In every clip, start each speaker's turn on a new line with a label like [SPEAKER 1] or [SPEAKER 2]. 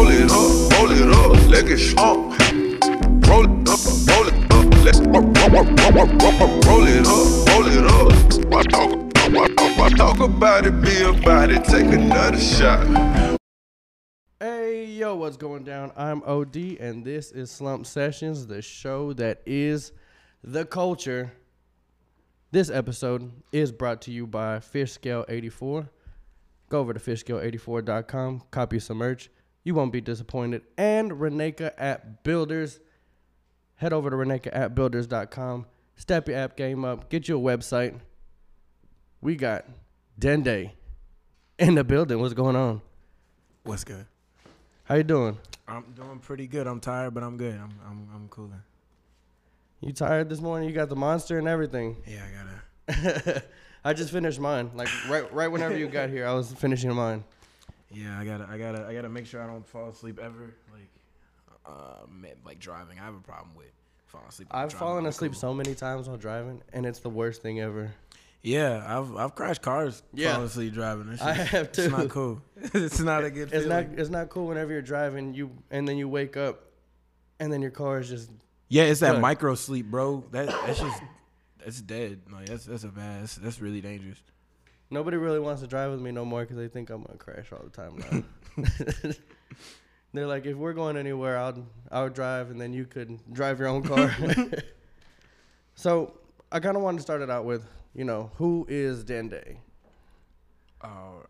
[SPEAKER 1] roll it up, roll it up, let it strong. Roll it up, roll it up, let's roll, roll, it up, roll it up. Why talk, why, why talk about it, be about it, take another shot.
[SPEAKER 2] Hey, yo, what's going down? I'm OD, and this is Slumped Sessions, the show that is the culture. This episode is brought to you by Fish Scale 84. Go over to fishscale84.com, copy some merch. You won't be disappointed. And Reneka at Builders. Head over to renekaappbuilders.com. Step your app game up. Get you a website. We got Dende in the building. What's going on?
[SPEAKER 3] What's good?
[SPEAKER 2] How you doing?
[SPEAKER 3] I'm doing pretty good. I'm tired, but I'm good. I'm I'm I'm cooling.
[SPEAKER 2] You tired this morning? You got the monster and everything.
[SPEAKER 3] Yeah, I gotta.
[SPEAKER 2] I just finished mine. Like right right whenever you got here, I was finishing mine.
[SPEAKER 3] Yeah, I gotta. I gotta. I gotta make sure I don't fall asleep ever. Like, uh, man, like driving. I have a problem with falling asleep.
[SPEAKER 2] I've fallen asleep so many times while driving, and it's the worst thing ever.
[SPEAKER 3] Yeah, I've I've crashed cars.
[SPEAKER 2] Yeah.
[SPEAKER 3] falling asleep driving. It's
[SPEAKER 2] I
[SPEAKER 3] just-
[SPEAKER 2] have
[SPEAKER 3] It's not cool. it's not a good.
[SPEAKER 2] It's not it's not cool whenever you're driving you and then you wake up, and then your car is just
[SPEAKER 3] Yeah, it's that micro sleep, bro. That that's just that's dead. Like that's that's a bad. That's, that's really dangerous.
[SPEAKER 2] Nobody really wants to drive with me no more because they think I'm gonna crash all the time now. They're like, if we're going anywhere, I'll I'll drive, and then you could drive your own car. so I kind of wanted to start it out with, you know, who is Dende?
[SPEAKER 3] Uh,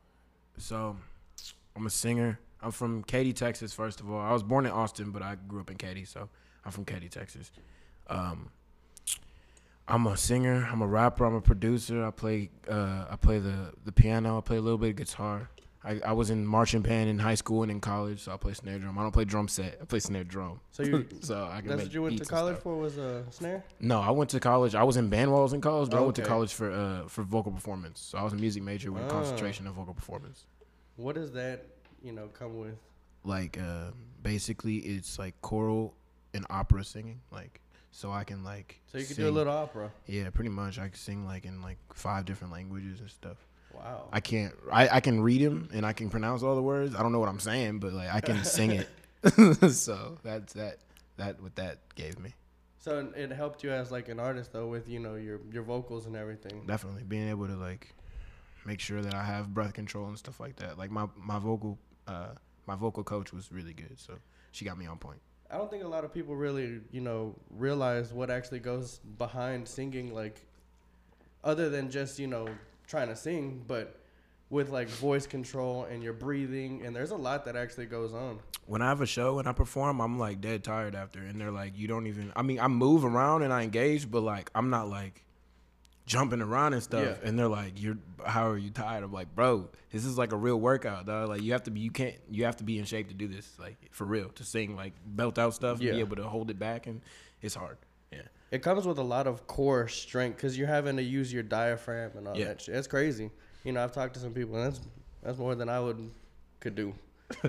[SPEAKER 3] so I'm a singer. I'm from Katy, Texas. First of all, I was born in Austin, but I grew up in Katy, so I'm from Katy, Texas. Um, I'm a singer. I'm a rapper. I'm a producer. I play. Uh, I play the the piano. I play a little bit of guitar. I, I was in marching band in high school and in college, so I play snare drum. I don't play drum set. I play snare drum.
[SPEAKER 2] So you
[SPEAKER 3] so I can
[SPEAKER 2] that's what you went to college for was a snare?
[SPEAKER 3] No, I went to college. I was in band while I was in college, but I went to college for uh for vocal performance. So I was a music major with a
[SPEAKER 2] Ah.
[SPEAKER 3] concentration in vocal performance.
[SPEAKER 2] What does that, you know, come with?
[SPEAKER 3] like uh basically it's like choral and opera singing like so i can like
[SPEAKER 2] So you could
[SPEAKER 3] sing-
[SPEAKER 2] do a little opera.
[SPEAKER 3] yeah pretty much. I can sing like in like five different languages and stuff.
[SPEAKER 2] Wow.
[SPEAKER 3] i can't i, I can read them and i can pronounce all the words. I don't know what i'm saying but like i can sing it. So that's that that what that gave me.
[SPEAKER 2] So it helped you as like an artist though with you know your your vocals and everything.
[SPEAKER 3] definitely. Being able to like make sure that i have breath control and stuff like that. Like my my vocal uh my vocal coach was really good so she got me on point
[SPEAKER 2] I don't think a lot of people really, you know, realize what actually goes behind singing, like, other than just, you know, trying to sing, but with like voice control and your breathing, and there's a lot that actually goes on.
[SPEAKER 3] when I have a show and I perform, I'm like dead tired after, and they're like, you don't even. I mean, I move around and I engage, but like I'm not like jumping around and stuff.
[SPEAKER 2] Yeah.
[SPEAKER 3] And they're like, you're how are you tired? I'm like, bro, this is like a real workout, dog. Like you have to be, you can't, you have to be in shape to do this, like for real, to sing like belt out stuff, and
[SPEAKER 2] Yeah.
[SPEAKER 3] be able to hold it back, and it's hard. Yeah,
[SPEAKER 2] It comes with a lot of core strength because you're having to use your diaphragm and all
[SPEAKER 3] Yeah.
[SPEAKER 2] that shit. It's crazy. You know, I've talked to some people, and that's that's more than I would could do.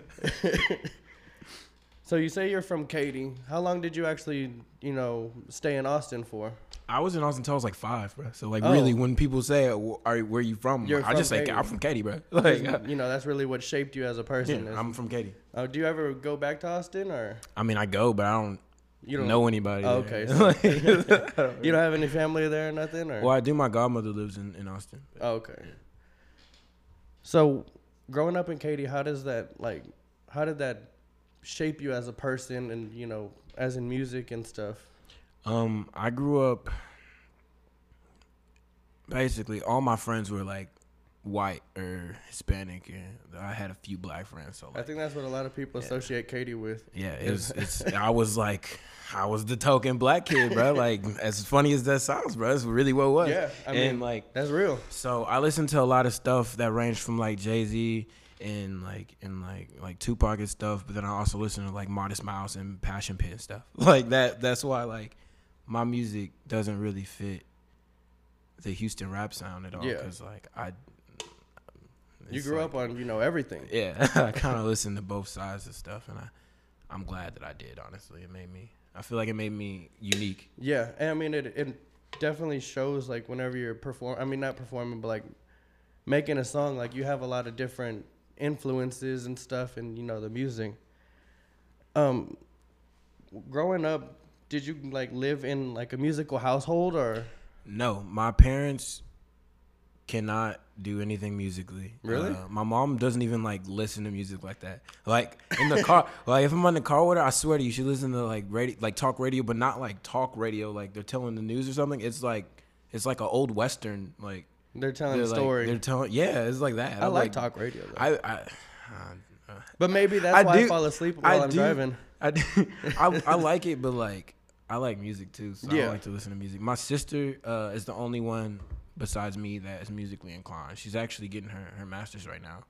[SPEAKER 2] so you say you're from Katy. How long did you actually, you know, stay in Austin for?
[SPEAKER 3] I was in Austin until I was like five, bro. So like
[SPEAKER 2] Oh.
[SPEAKER 3] really, when people say, "Are where are you from?" I just say,
[SPEAKER 2] Katy.
[SPEAKER 3] "I'm from Katy, bro." Like, uh,
[SPEAKER 2] you know, that's really what shaped you as a person.
[SPEAKER 3] yeah,
[SPEAKER 2] is-
[SPEAKER 3] I'm from Katy.
[SPEAKER 2] Oh, do you ever go back to Austin or
[SPEAKER 3] I mean, I go, but I don't
[SPEAKER 2] you don't
[SPEAKER 3] know anybody.
[SPEAKER 2] Oh, okay, You don't have any family there or nothing, or
[SPEAKER 3] well, I do. My godmother lives in, in Austin.
[SPEAKER 2] oh, okay. So, growing up in Katy, how does that like? How did that shape you as a person, and you know, as in music and stuff?
[SPEAKER 3] Um, I grew up. Basically, all my friends were like white or Hispanic, and I had a few black friends. So
[SPEAKER 2] I think that's what a lot of people associate Katy with.
[SPEAKER 3] yeah, it was. It's. I was like, I was the token black kid, bro. Like, as funny as that sounds, bro, it's really what it was.
[SPEAKER 2] Yeah, I
[SPEAKER 3] and
[SPEAKER 2] mean,
[SPEAKER 3] like,
[SPEAKER 2] That's real.
[SPEAKER 3] So I listened to a lot of stuff that ranged from like Jay Z and like and like like Tupac and stuff, but then I also listened to like Modest Mouse and Passion Pit and stuff. Like that. That's why like my music doesn't really fit the Houston rap sound at all.
[SPEAKER 2] Yeah.
[SPEAKER 3] Cause like I.
[SPEAKER 2] You grew
[SPEAKER 3] like-
[SPEAKER 2] up on you know everything.
[SPEAKER 3] Yeah, I kind of listened to both sides of stuff, and I, I'm glad that I did. Honestly, it made me. I feel like it made me unique.
[SPEAKER 2] Yeah, and I mean it. It definitely shows like whenever you're perform. I mean not performing, but like making a song. Like you have a lot of different influences and stuff, and you know the music. Um, growing up, did you like live in like a musical household or?
[SPEAKER 3] No, my parents cannot do anything musically.
[SPEAKER 2] Really?
[SPEAKER 3] Uh, my mom doesn't even like listen to music like that. Like in the car, like if I'm in the car with her, I swear to you, she listen to like radio, like talk radio, but not like talk radio, like they're telling the news or something. It's like it's like an old western, like
[SPEAKER 2] They're telling
[SPEAKER 3] they're
[SPEAKER 2] a
[SPEAKER 3] like-
[SPEAKER 2] story.
[SPEAKER 3] they're telling, yeah, it's like that.
[SPEAKER 2] I
[SPEAKER 3] I'm
[SPEAKER 2] like talk radio though.
[SPEAKER 3] I, I, uh,
[SPEAKER 2] but maybe that's
[SPEAKER 3] I
[SPEAKER 2] why I fall asleep
[SPEAKER 3] I
[SPEAKER 2] while I'm
[SPEAKER 3] do-
[SPEAKER 2] driving.
[SPEAKER 3] I, do- I I like it, but like I like music too, so
[SPEAKER 2] Yeah.
[SPEAKER 3] I like to listen to music. My sister uh, is the only one besides me that is musically inclined. She's actually getting her her master's right now,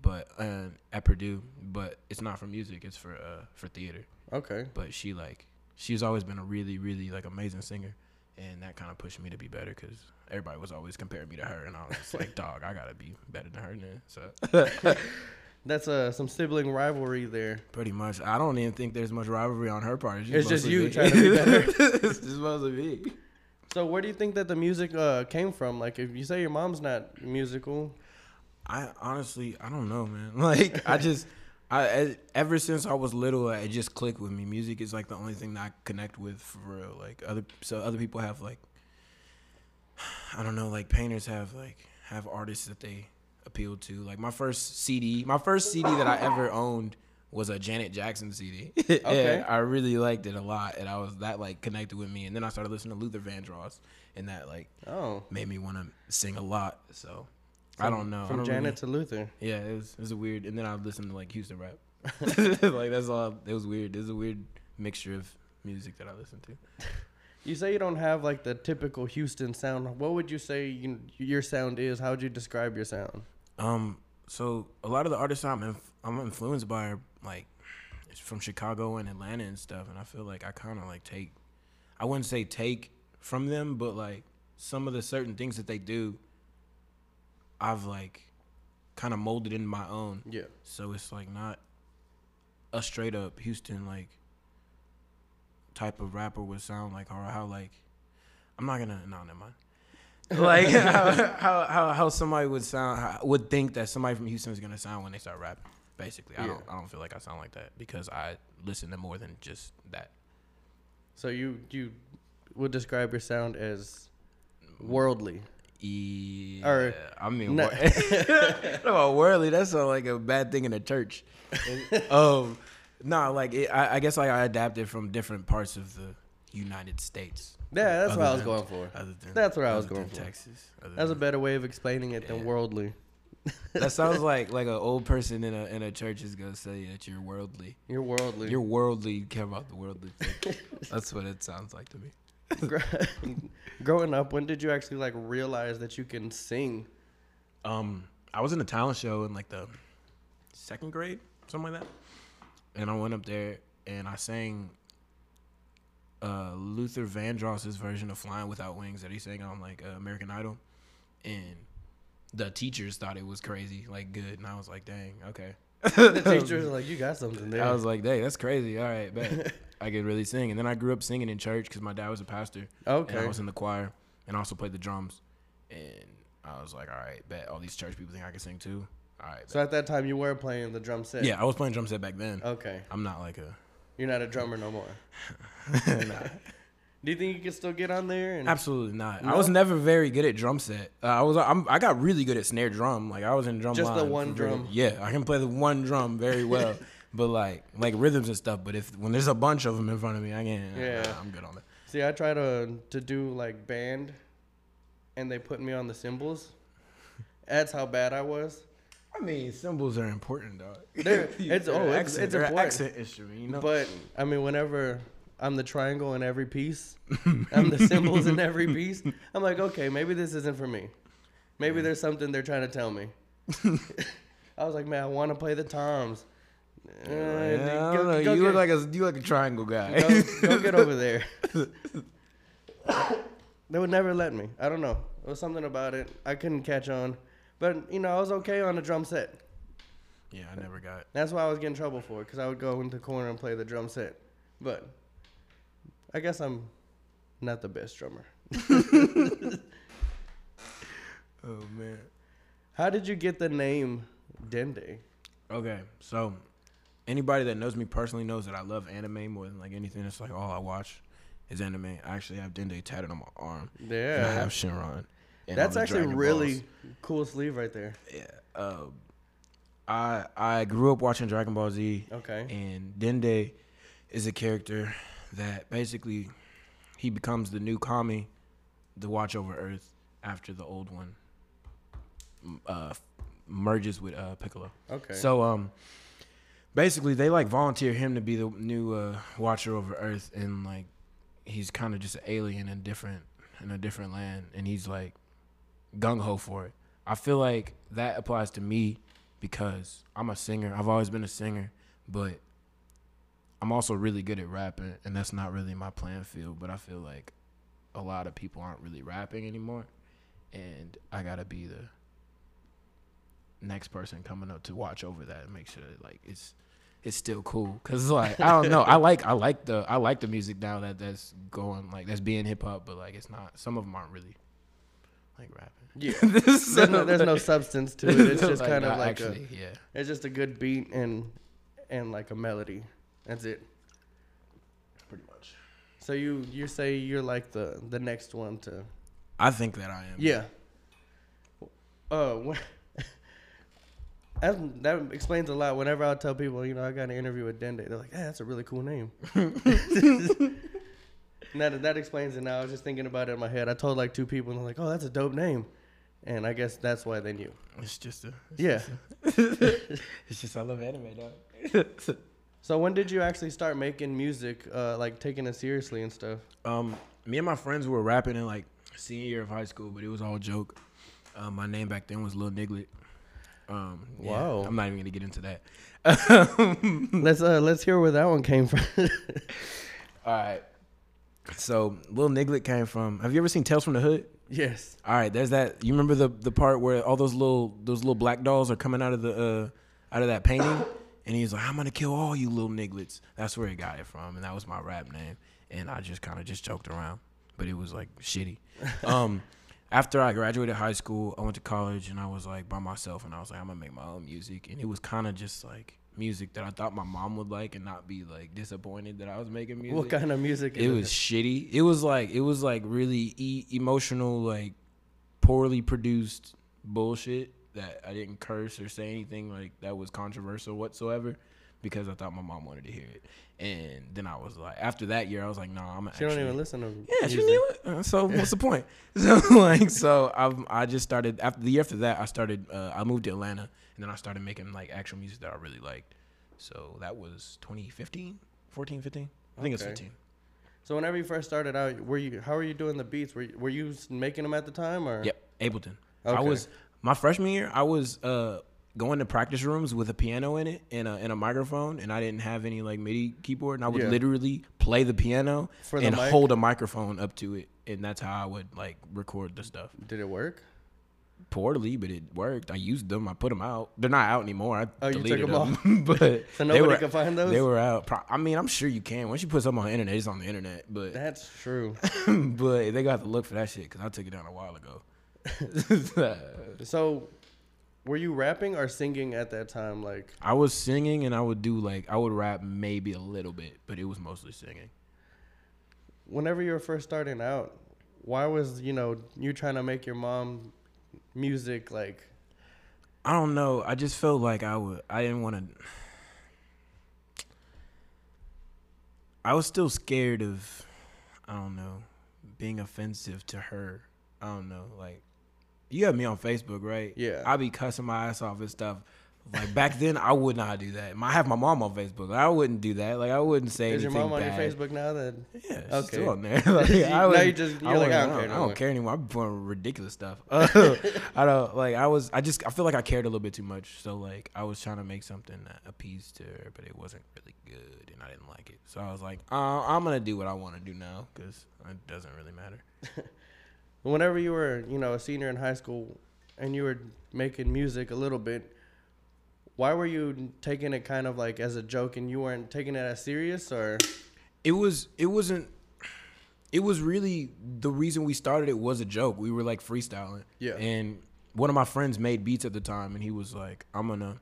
[SPEAKER 3] but uh, at Purdue, but it's not for music; it's for uh, for theater.
[SPEAKER 2] Okay.
[SPEAKER 3] But she like she's always been a really really like amazing singer, and that kind of pushed me to be better because everybody was always comparing me to her, and I was like, dog, I gotta be better than her now. So
[SPEAKER 2] That's uh some sibling rivalry there.
[SPEAKER 3] Pretty much. I don't even think there's much rivalry on her part.
[SPEAKER 2] It's just you
[SPEAKER 3] me.
[SPEAKER 2] trying to be better.
[SPEAKER 3] it's just mostly me.
[SPEAKER 2] So where do you think that the music uh came from? Like if you say your mom's not musical,
[SPEAKER 3] I honestly, I don't know, man. Like, I just, I ever since I was little, it just clicked with me. Music is like the only thing that I connect with for real. Like other, so other people have like, I don't know, like painters have like have artists that they appeal to. Like my first CD, my first CD that I ever owned was a Janet Jackson CD.
[SPEAKER 2] Okay.
[SPEAKER 3] and I really liked it a lot, and I was that like connected with me. And then I started listening to Luther Vandross, and that like
[SPEAKER 2] oh,
[SPEAKER 3] made me want to sing a lot. So I don't know.
[SPEAKER 2] From
[SPEAKER 3] don't
[SPEAKER 2] Janet
[SPEAKER 3] really-
[SPEAKER 2] to Luther.
[SPEAKER 3] yeah, it was it was a weird. And then I listened to like Houston rap. like that's all. It was weird. It was a weird mixture of music that I listened to.
[SPEAKER 2] You say you don't have like the typical Houston sound. What would you say you, your sound is? How would you describe your sound?
[SPEAKER 3] Um, so a lot of the artists I'm inf- I'm influenced by are like it's from Chicago and Atlanta and stuff, and I feel like I kind of like take. I wouldn't say take from them, but like some of the certain things that they do, I've like kind of molded into my own.
[SPEAKER 2] Yeah.
[SPEAKER 3] So it's like not a straight up Houston like type of rapper would sound like, or how like I'm not gonna no never mind. like how, how how how somebody would sound how, would think that somebody from Houston is gonna sound when they start rapping. Basically, I
[SPEAKER 2] Yeah.
[SPEAKER 3] don't I don't feel like I sound like that because I listen to more than just that.
[SPEAKER 2] So you you would describe your sound as worldly.
[SPEAKER 3] Yeah,
[SPEAKER 2] Or-
[SPEAKER 3] I mean,
[SPEAKER 2] No.
[SPEAKER 3] what, no, worldly. That sounds like a bad thing in a church. um, no, like it, I, I guess like I adapted from different parts of the United States.
[SPEAKER 2] Yeah, that's what I was
[SPEAKER 3] than-
[SPEAKER 2] going for.
[SPEAKER 3] Other than,
[SPEAKER 2] That's what I was going for.
[SPEAKER 3] Texas.
[SPEAKER 2] That's a better way of explaining it than worldly.
[SPEAKER 3] that sounds like like an old person in a in a church is gonna say that you're worldly.
[SPEAKER 2] You're worldly.
[SPEAKER 3] You're worldly. You care about the worldly thing. That's what it sounds like to me.
[SPEAKER 2] Growing up, when did you actually like realize that you can sing?
[SPEAKER 3] Um, I was in a talent show in like the second grade, something like that, and I went up there and I sang uh, Luther Vandross's version of "Flying Without Wings" that he sang on like uh, American Idol, and the teachers thought it was crazy, like good, and I was like, dang, okay.
[SPEAKER 2] The teachers like, you got something there.
[SPEAKER 3] I was like, dang, that's crazy. All right, bet. I could really sing, and then I grew up singing in church because my dad was a pastor. And
[SPEAKER 2] okay.
[SPEAKER 3] I was in the choir and I also played the drums. And I was like, all right, bet all these church people think I can sing too. All right.
[SPEAKER 2] So at that time, you were playing the drum set.
[SPEAKER 3] yeah, I was playing drum set back then.
[SPEAKER 2] Okay.
[SPEAKER 3] I'm not like a.
[SPEAKER 2] You're not a drummer no more.
[SPEAKER 3] Nah,
[SPEAKER 2] Do you think you can still get on there? And
[SPEAKER 3] absolutely not. I was never very good at drum set. Uh, I was. I'm, I got really good at snare drum. Like I was in drum.
[SPEAKER 2] Just the one drum?
[SPEAKER 3] Yeah, I can play the one drum very well. but like like rhythms and stuff. But if when there's a bunch of them in front of me, I can't.
[SPEAKER 2] Yeah.
[SPEAKER 3] I'm good on it.
[SPEAKER 2] See, I try to to do like band, and they put me on the cymbals. That's how bad I was.
[SPEAKER 3] I mean, cymbals are important, dog.
[SPEAKER 2] They're- it's- oh, it's-
[SPEAKER 3] accent,
[SPEAKER 2] it's important.
[SPEAKER 3] accent instrument, you know.
[SPEAKER 2] But I mean, whenever I'm the triangle in every piece, I'm the cymbals in every piece. I'm like, okay, maybe this isn't for me. Maybe there's something they're trying to tell me. I was like, man, I want to play the toms. Uh,
[SPEAKER 3] Yeah,
[SPEAKER 2] go-
[SPEAKER 3] don't know.
[SPEAKER 2] go
[SPEAKER 3] you
[SPEAKER 2] get-
[SPEAKER 3] look like a you look like a triangle guy.
[SPEAKER 2] go, go get over there. they would never let me. I don't know. It was something about it. I couldn't catch on. But, you know, I was okay on the drum set.
[SPEAKER 3] yeah, I never got.
[SPEAKER 2] That's why I was getting trouble for because I would go into the corner and play the drum set. But I guess I'm not the best drummer.
[SPEAKER 3] Oh man.
[SPEAKER 2] How did you get the name Dende?
[SPEAKER 3] Okay, so anybody that knows me personally knows that I love anime more than like anything. It's like all I watch is anime. I actually have Dende tatted on my arm. And I have Shenron.
[SPEAKER 2] That's actually really
[SPEAKER 3] Balls.
[SPEAKER 2] cool sleeve right there.
[SPEAKER 3] Yeah. Uh, I I grew up watching Dragon Ball Z.
[SPEAKER 2] Okay.
[SPEAKER 3] And Dende is a character that basically he becomes the new Kami, the Watch over Earth, after the old one uh, merges with uh, Piccolo.
[SPEAKER 2] Okay.
[SPEAKER 3] So um, basically they like volunteer him to be the new uh, Watcher over Earth, and like he's kind of just an alien in different in a different land, and he's like gung ho for it. I feel like that applies to me because I'm a singer. I've always been a singer, but I'm also really good at rapping, and that's not really my playing field. But I feel like a lot of people aren't really rapping anymore, and I gotta be the next person coming up to watch over that and make sure that like it's it's still cool. Cause like I don't know, I like I like the I like the music now that that's going like that's being hip hop, but like it's not. Some of them aren't really like rapping.
[SPEAKER 2] yeah. There's no, there's no substance to it. It's just kind of like
[SPEAKER 3] actually,
[SPEAKER 2] a,
[SPEAKER 3] yeah.
[SPEAKER 2] it's just a good beat and and like a melody. That's it.
[SPEAKER 3] Pretty much.
[SPEAKER 2] So you you say you're like the the next one to
[SPEAKER 3] I think that I am.
[SPEAKER 2] yeah. Uh, when, that that explains a lot. Whenever I tell people, you know, I got an interview with Dende, they're like, "Hey, that's a really cool name." That that explains it now. I was just thinking about it in my head. I told like two people, and they're like, "Oh, that's a dope name," and I guess that's why they knew.
[SPEAKER 3] It's just a. It's
[SPEAKER 2] Yeah.
[SPEAKER 3] Just a, it's just I love anime, dog.
[SPEAKER 2] So when did you actually start making music, uh, like taking it seriously and stuff?
[SPEAKER 3] Um, me and my friends were rapping in like senior year of high school, but it was all joke. Um, my name back then was Lil Niglet. Um, yeah,
[SPEAKER 2] Wow.
[SPEAKER 3] I'm not even gonna get into that.
[SPEAKER 2] let's uh, let's hear where that one came from.
[SPEAKER 3] All right. So Lil Niglet came from. Have you ever seen Tales from the Hood?
[SPEAKER 2] yes.
[SPEAKER 3] All right, there's that. You remember the the part where all those little those little black dolls are coming out of the uh out of that painting, and he's like, "I'm gonna kill all you little nigglets." That's where he got it from, and that was my rap name. And I just kind of just joked around, but it was like shitty. Um, after I graduated high school, I went to college, and I was like by myself, and I was like, I'm gonna make my own music, and it was kind of just like music that I thought my mom would like, and not be like disappointed that I was making music
[SPEAKER 2] What kind of music?
[SPEAKER 3] It was shitty. It was like it was like really e- emotional, like poorly produced bullshit that I didn't curse or say anything like that was controversial whatsoever because I thought my mom wanted to hear it. And then I was like, after that year, I was like, no, nah, I'm
[SPEAKER 2] She
[SPEAKER 3] actually.
[SPEAKER 2] don't even listen to.
[SPEAKER 3] Yeah, she knew it. Uh, So what's the point? So like, so I I just started after the year after that. I started. Uh, I moved to Atlanta, and then I started making like actual music that I really liked. So that was 2015, 14, 15. I think
[SPEAKER 2] Okay.
[SPEAKER 3] it's 15.
[SPEAKER 2] So whenever you first started out, were you how were you doing the beats? Were you, were you making them at the time or?
[SPEAKER 3] Yep, Ableton. I was my freshman year. I was uh going to practice rooms with a piano in it and a and a microphone, and I didn't have any like MIDI keyboard, and I would
[SPEAKER 2] Yeah.
[SPEAKER 3] literally play the piano
[SPEAKER 2] For the
[SPEAKER 3] and
[SPEAKER 2] mic?
[SPEAKER 3] hold a microphone up to it, and that's how I would like record the stuff.
[SPEAKER 2] Did it work?
[SPEAKER 3] Poorly, but it worked. I used them. I put them out. They're not out anymore. I
[SPEAKER 2] Oh, you took
[SPEAKER 3] deleted
[SPEAKER 2] them
[SPEAKER 3] them, but
[SPEAKER 2] So
[SPEAKER 3] they
[SPEAKER 2] nobody
[SPEAKER 3] were,
[SPEAKER 2] could find those.
[SPEAKER 3] They were out. I mean, I'm sure you can. Once you put something on the internet, it's on the internet. But
[SPEAKER 2] That's true.
[SPEAKER 3] but they got to look for that shit because I took it down a while ago.
[SPEAKER 2] so, were you rapping or singing at that time? Like,
[SPEAKER 3] I was singing and I would do like I would rap maybe a little bit, but it was mostly singing.
[SPEAKER 2] whenever you were first starting out, why was you know you trying to make your mom music like?
[SPEAKER 3] I don't know. I just felt like I would. I didn't want to. I was still scared of. I don't know, being offensive to her. I don't know. Like, you have me on Facebook, right?
[SPEAKER 2] Yeah.
[SPEAKER 3] I be cussing my ass off and stuff. Like back then, I would not do that. I have my mom on Facebook. I wouldn't do that. Like I wouldn't say
[SPEAKER 2] Is your mom on your. Facebook now? That
[SPEAKER 3] Yeah, she's
[SPEAKER 2] Okay.
[SPEAKER 3] still on there. like, I
[SPEAKER 2] Now you just- you're like,
[SPEAKER 3] wouldn't-
[SPEAKER 2] I don't care no
[SPEAKER 3] I don't care anymore. I'm doing ridiculous stuff. I don't like. I was. I just. I feel like I cared a little bit too much. So like, I was trying to make something that appeased to her, but it wasn't really good, and I didn't like it. So I was like, uh, I'm gonna do what I want to do now because it doesn't really matter.
[SPEAKER 2] whenever you were you know a senior in high school and you were making music a little bit, why were you taking it kind of like as a joke and you weren't taking it as serious or?
[SPEAKER 3] It was. It wasn't. It was really the reason we started it was a joke. We were like freestyling.
[SPEAKER 2] Yeah.
[SPEAKER 3] And one of my friends made beats at the time, and he was like, "I'm gonna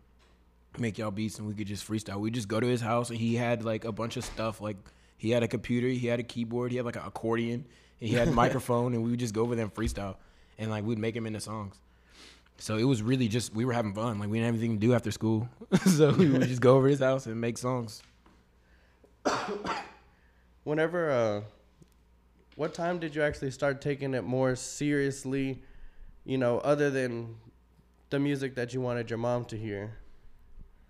[SPEAKER 3] make y'all beats and we could just freestyle. We just go to his house and he had like a bunch of stuff. Like he had a computer, he had a keyboard, he had like an accordion, and he had a microphone, and we would just go over there and freestyle, and like we'd make him into songs. So it was really just we were having fun. Like we didn't have anything to do after school, so we would just go over his house and make songs.
[SPEAKER 2] Whenever, uh, what time did you actually start taking it more seriously? You know, other than the music that you wanted your mom to hear.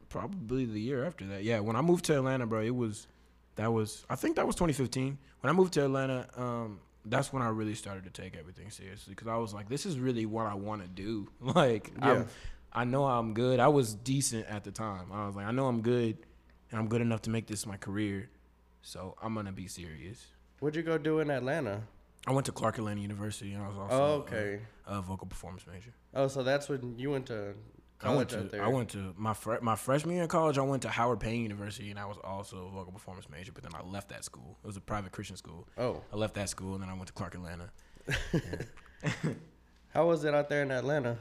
[SPEAKER 3] Probably the year after that. Yeah, when I moved to Atlanta, bro, it was that was I think that was 2015. When I moved to Atlanta, um, that's when I really started to take everything seriously because I was like, this is really what I want to do. Like,
[SPEAKER 2] Yeah.
[SPEAKER 3] I'm, I know I'm good. I was decent at the time. I was like, I know I'm good, and I'm good enough to make this my career. So I'm gonna be serious.
[SPEAKER 2] What'd you go do in Atlanta?
[SPEAKER 3] I went to Clark Atlanta University, and I was also
[SPEAKER 2] Oh,
[SPEAKER 3] a-
[SPEAKER 2] okay.
[SPEAKER 3] a, vocal performance major.
[SPEAKER 2] Oh, so that's when you went to
[SPEAKER 3] I went to. I went to my fre- my freshman year in college. I went to Howard Payne University, and I was also a vocal performance major. But then I left that school. It was a private Christian school.
[SPEAKER 2] Oh,
[SPEAKER 3] I left that school, and then I went to Clark Atlanta.
[SPEAKER 2] how was it out there in Atlanta?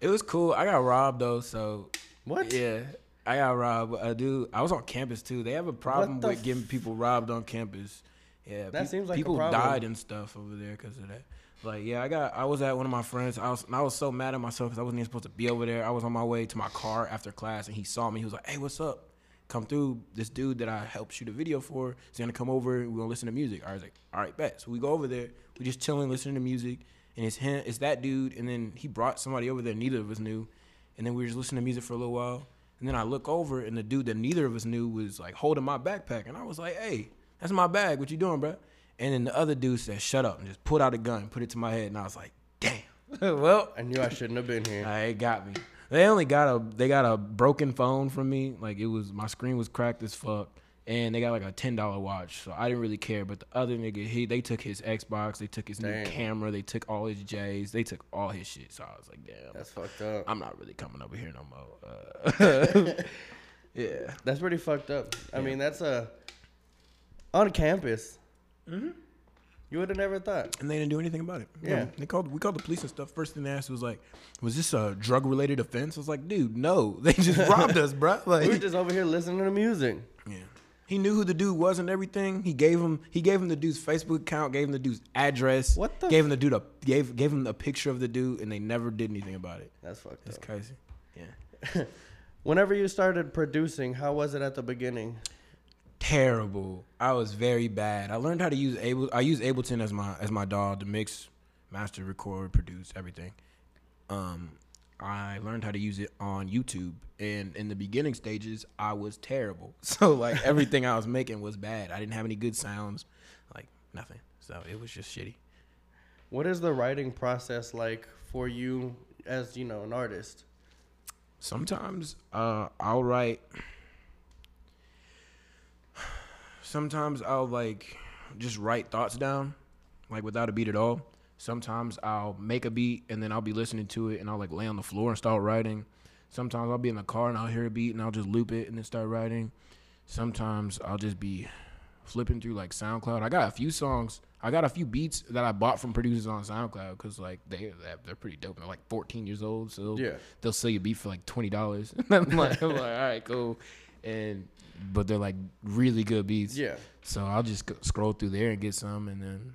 [SPEAKER 3] It was cool. I got robbed though, so
[SPEAKER 2] What?
[SPEAKER 3] yeah, I got robbed. I do. I was on campus too. They have a problem with getting people robbed on campus. Yeah,
[SPEAKER 2] That seems like
[SPEAKER 3] people
[SPEAKER 2] problem.
[SPEAKER 3] died and stuff over there because of that. Like, yeah, I got. I was at one of my friends. I was. And I was so mad at myself because I wasn't even supposed to be over there. I was on my way to my car after class, and he saw me. He was like, "Hey, what's up? Come through. This dude that I helped shoot a video for is gonna come over. We're gonna listen to music." I was like, "All right, bet." So we go over there. We just chilling, listening to music, and it's him. It's that dude, and then he brought somebody over there. Neither of us knew, and then we were just listening to music for a little while. And then I look over, and the dude that neither of us knew was like holding my backpack, and I was like, "Hey, that's my bag. What you doing, bro?" And then the other dude said, "Shut up!" and just pulled out a gun, put it to my head, and I was like, "Damn." well,
[SPEAKER 2] I knew I shouldn't have been here.
[SPEAKER 3] it got me. They only got a they got a broken phone from me. Like it was my screen was cracked as fuck, and they got like a ten dollar watch. So I didn't really care. But the other nigga, he they took his Xbox, they took his
[SPEAKER 2] Damn.
[SPEAKER 3] new camera, they took all his J's, they took all his shit. So I was like, damn,
[SPEAKER 2] That's fucked up.
[SPEAKER 3] I'm not really coming over here no more. Uh, yeah,
[SPEAKER 2] That's pretty fucked up. I
[SPEAKER 3] Yeah.
[SPEAKER 2] mean, that's a on campus.
[SPEAKER 3] Mm-hmm.
[SPEAKER 2] You would have never thought.
[SPEAKER 3] and they didn't do anything about it.
[SPEAKER 2] Yeah.
[SPEAKER 3] they called we called the police and stuff. First thing they asked was like, was this a drug related offense? I was like, dude, no, they just robbed us, bro. Like,
[SPEAKER 2] We were just over here listening to music.
[SPEAKER 3] Yeah. He knew who the dude was and everything. He gave him he gave him the dude's Facebook account, gave him the dude's address.
[SPEAKER 2] What the
[SPEAKER 3] gave him the dude a gave gave him a picture of the dude and they never did anything about it.
[SPEAKER 2] That's fucked
[SPEAKER 3] That's
[SPEAKER 2] up.
[SPEAKER 3] crazy. Yeah.
[SPEAKER 2] Whenever you started producing, how was it at the beginning?
[SPEAKER 3] Terrible. I was very bad. I learned how to use Able I use Ableton as my as my DAW to mix, master, record, produce, everything. Um I learned how to use it on YouTube and in the beginning stages I was terrible. So like everything I was making was bad. I didn't have any good sounds, like nothing. So it was just shitty.
[SPEAKER 2] What is the writing process like for you as, you know, an artist?
[SPEAKER 3] Sometimes uh, I'll write. Sometimes I'll like just write thoughts down, like without a beat at all. Sometimes I'll make a beat and then I'll be listening to it and I'll like lay on the floor and start writing. Sometimes I'll be in the car and I'll hear a beat and I'll just loop it and then start writing. Sometimes I'll just be flipping through like SoundCloud. I got a few songs. I got a few beats that I bought from producers on SoundCloud because like they they're pretty dope. They're like 14 years old, so
[SPEAKER 2] Yeah.
[SPEAKER 3] they'll sell you a beat for like twenty dollars. I'm like, I'm like, all right, cool. And but they're like really good beats.
[SPEAKER 2] Yeah.
[SPEAKER 3] So I'll just scroll through there and get some, and then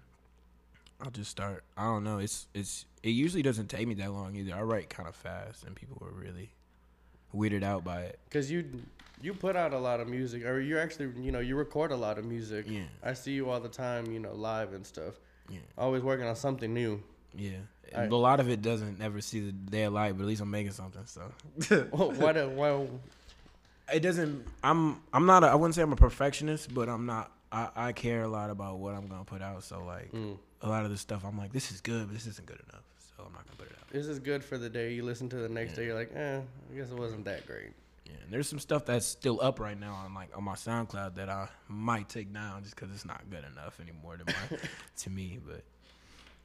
[SPEAKER 3] I'll just start. I don't know. It's it's it usually doesn't take me that long either. I write kind of fast, and people are really weirded out by it.
[SPEAKER 2] Cause you you put out a lot of music, or you actually you know you record a lot of music.
[SPEAKER 3] Yeah.
[SPEAKER 2] I see you all the time, you know, live and stuff.
[SPEAKER 3] Yeah.
[SPEAKER 2] Always working on something new.
[SPEAKER 3] Yeah.
[SPEAKER 2] I-
[SPEAKER 3] a lot of it doesn't ever see the day of light, but at least I'm making something. So
[SPEAKER 2] why? do- why?
[SPEAKER 3] It doesn't. I'm I'm not. A, I wouldn't say I'm a perfectionist, but I'm not. I, I care a lot about what I'm gonna put out. So like
[SPEAKER 2] Mm.
[SPEAKER 3] a lot of the stuff, I'm like, this is good, but this isn't good enough. So I'm not gonna put it out.
[SPEAKER 2] This is good for the day. You listen to the next
[SPEAKER 3] Yeah.
[SPEAKER 2] day, you're like, eh, I guess it wasn't that great.
[SPEAKER 3] Yeah, and there's some stuff that's still up right now on like on my SoundCloud that I might take down just because it's not good enough anymore to my, to me. But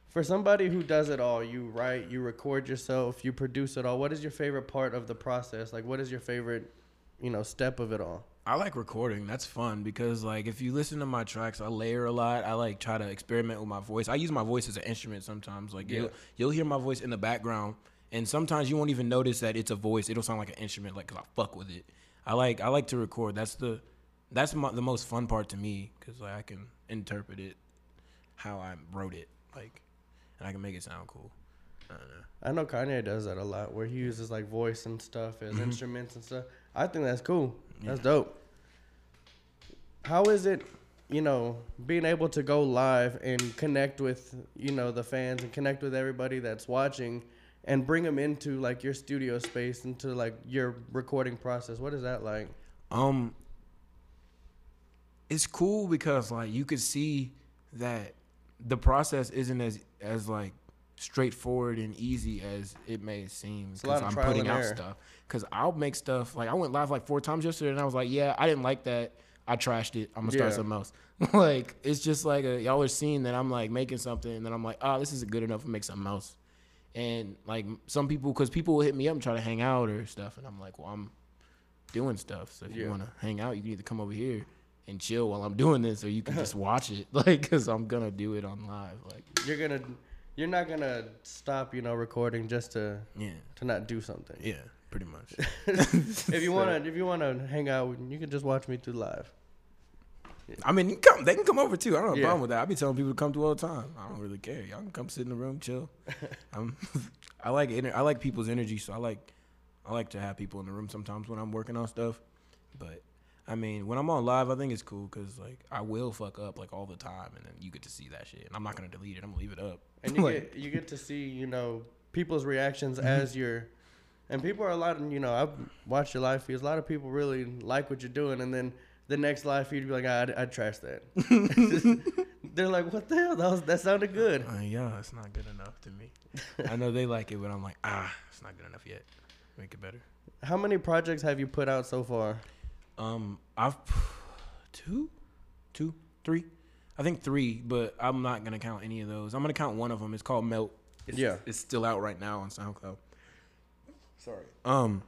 [SPEAKER 2] For somebody who does it all, you write, you record yourself, you produce it all. What is your favorite part of the process? Like, what is your favorite, you know, step of it all?
[SPEAKER 3] I like recording. That's fun because like if you listen to my tracks, I layer a lot. I like try to experiment with my voice. I use my voice as an instrument sometimes. Like
[SPEAKER 2] Yeah.
[SPEAKER 3] you'll, you'll hear my voice in the background And sometimes you won't even notice that it's a voice. It'll sound like an instrument, like cause I fuck with it. I like I like to record. That's the that's my, the most fun part to me because like I can interpret it how I wrote it, like, and I can make it sound cool. I don't know.
[SPEAKER 2] I know Kanye does that a lot, where he uses like voice and stuff as
[SPEAKER 3] Mhm.
[SPEAKER 2] instruments and stuff. I think that's cool. That's
[SPEAKER 3] Yeah.
[SPEAKER 2] dope. How is it, you know, being able to go live and connect with, you know, the fans and connect with everybody that's watching, and bring them into like your studio space, into like your recording process? What is that like?
[SPEAKER 3] Um, it's cool because like you could see that the process isn't as as like straightforward and easy as it may seem
[SPEAKER 2] It's a lot
[SPEAKER 3] because I'm putting out
[SPEAKER 2] error.
[SPEAKER 3] stuff. Because I'll make stuff like I went live like four times yesterday and I was like, yeah, I didn't like that. I trashed it. I'm gonna start
[SPEAKER 2] Yeah.
[SPEAKER 3] something else. like it's just like a, y'all are seeing that I'm like making something and then I'm like, oh, this isn't good enough to make something else. And like some people, because people will hit me up and try to hang out or stuff, and I'm like, well, I'm doing stuff. So if
[SPEAKER 2] Yeah.
[SPEAKER 3] you want to hang out, you can either come over here and chill while I'm doing this, or you can just watch it, like, because I'm gonna do it on live. Like,
[SPEAKER 2] You're gonna, you're not gonna stop, you know, recording just to
[SPEAKER 3] yeah,
[SPEAKER 2] to not do something.
[SPEAKER 3] yeah, pretty much.
[SPEAKER 2] if you wanna, if you wanna hang out, you can just watch me through live.
[SPEAKER 3] I mean, come. They can come over too. I don't have a
[SPEAKER 2] Yeah.
[SPEAKER 3] problem with that. I be telling people to come through all the time. I don't really care. Y'all can come sit in the room, chill. I'm, I like I like people's energy, so I like I like to have people in the room sometimes when I'm working on stuff. But I mean, when I'm on live, I think it's cool because like I will fuck up like all the time, and then you get to see that shit. And I'm not gonna delete it. I'm gonna leave it up.
[SPEAKER 2] And you
[SPEAKER 3] Like-
[SPEAKER 2] get you get to see you know people's reactions
[SPEAKER 3] Mm-hmm.
[SPEAKER 2] as you're and people are a lot of you know i've watched your live feeds a lot of people really like what you're doing and then the next live feed you'd be like i i trashed that they're like what the hell that was that sounded good
[SPEAKER 3] Uh, yeah, it's not good enough to me. I know they like it, but I'm like, ah, it's not good enough yet. Make it better.
[SPEAKER 2] how many projects have you put out so far
[SPEAKER 3] Um, I've two, two, three. I think three, but I'm not gonna count any of those. I'm gonna count one of them. It's called Melt. It's,
[SPEAKER 2] Yeah.
[SPEAKER 3] it's still out right now on SoundCloud. Sorry. Um,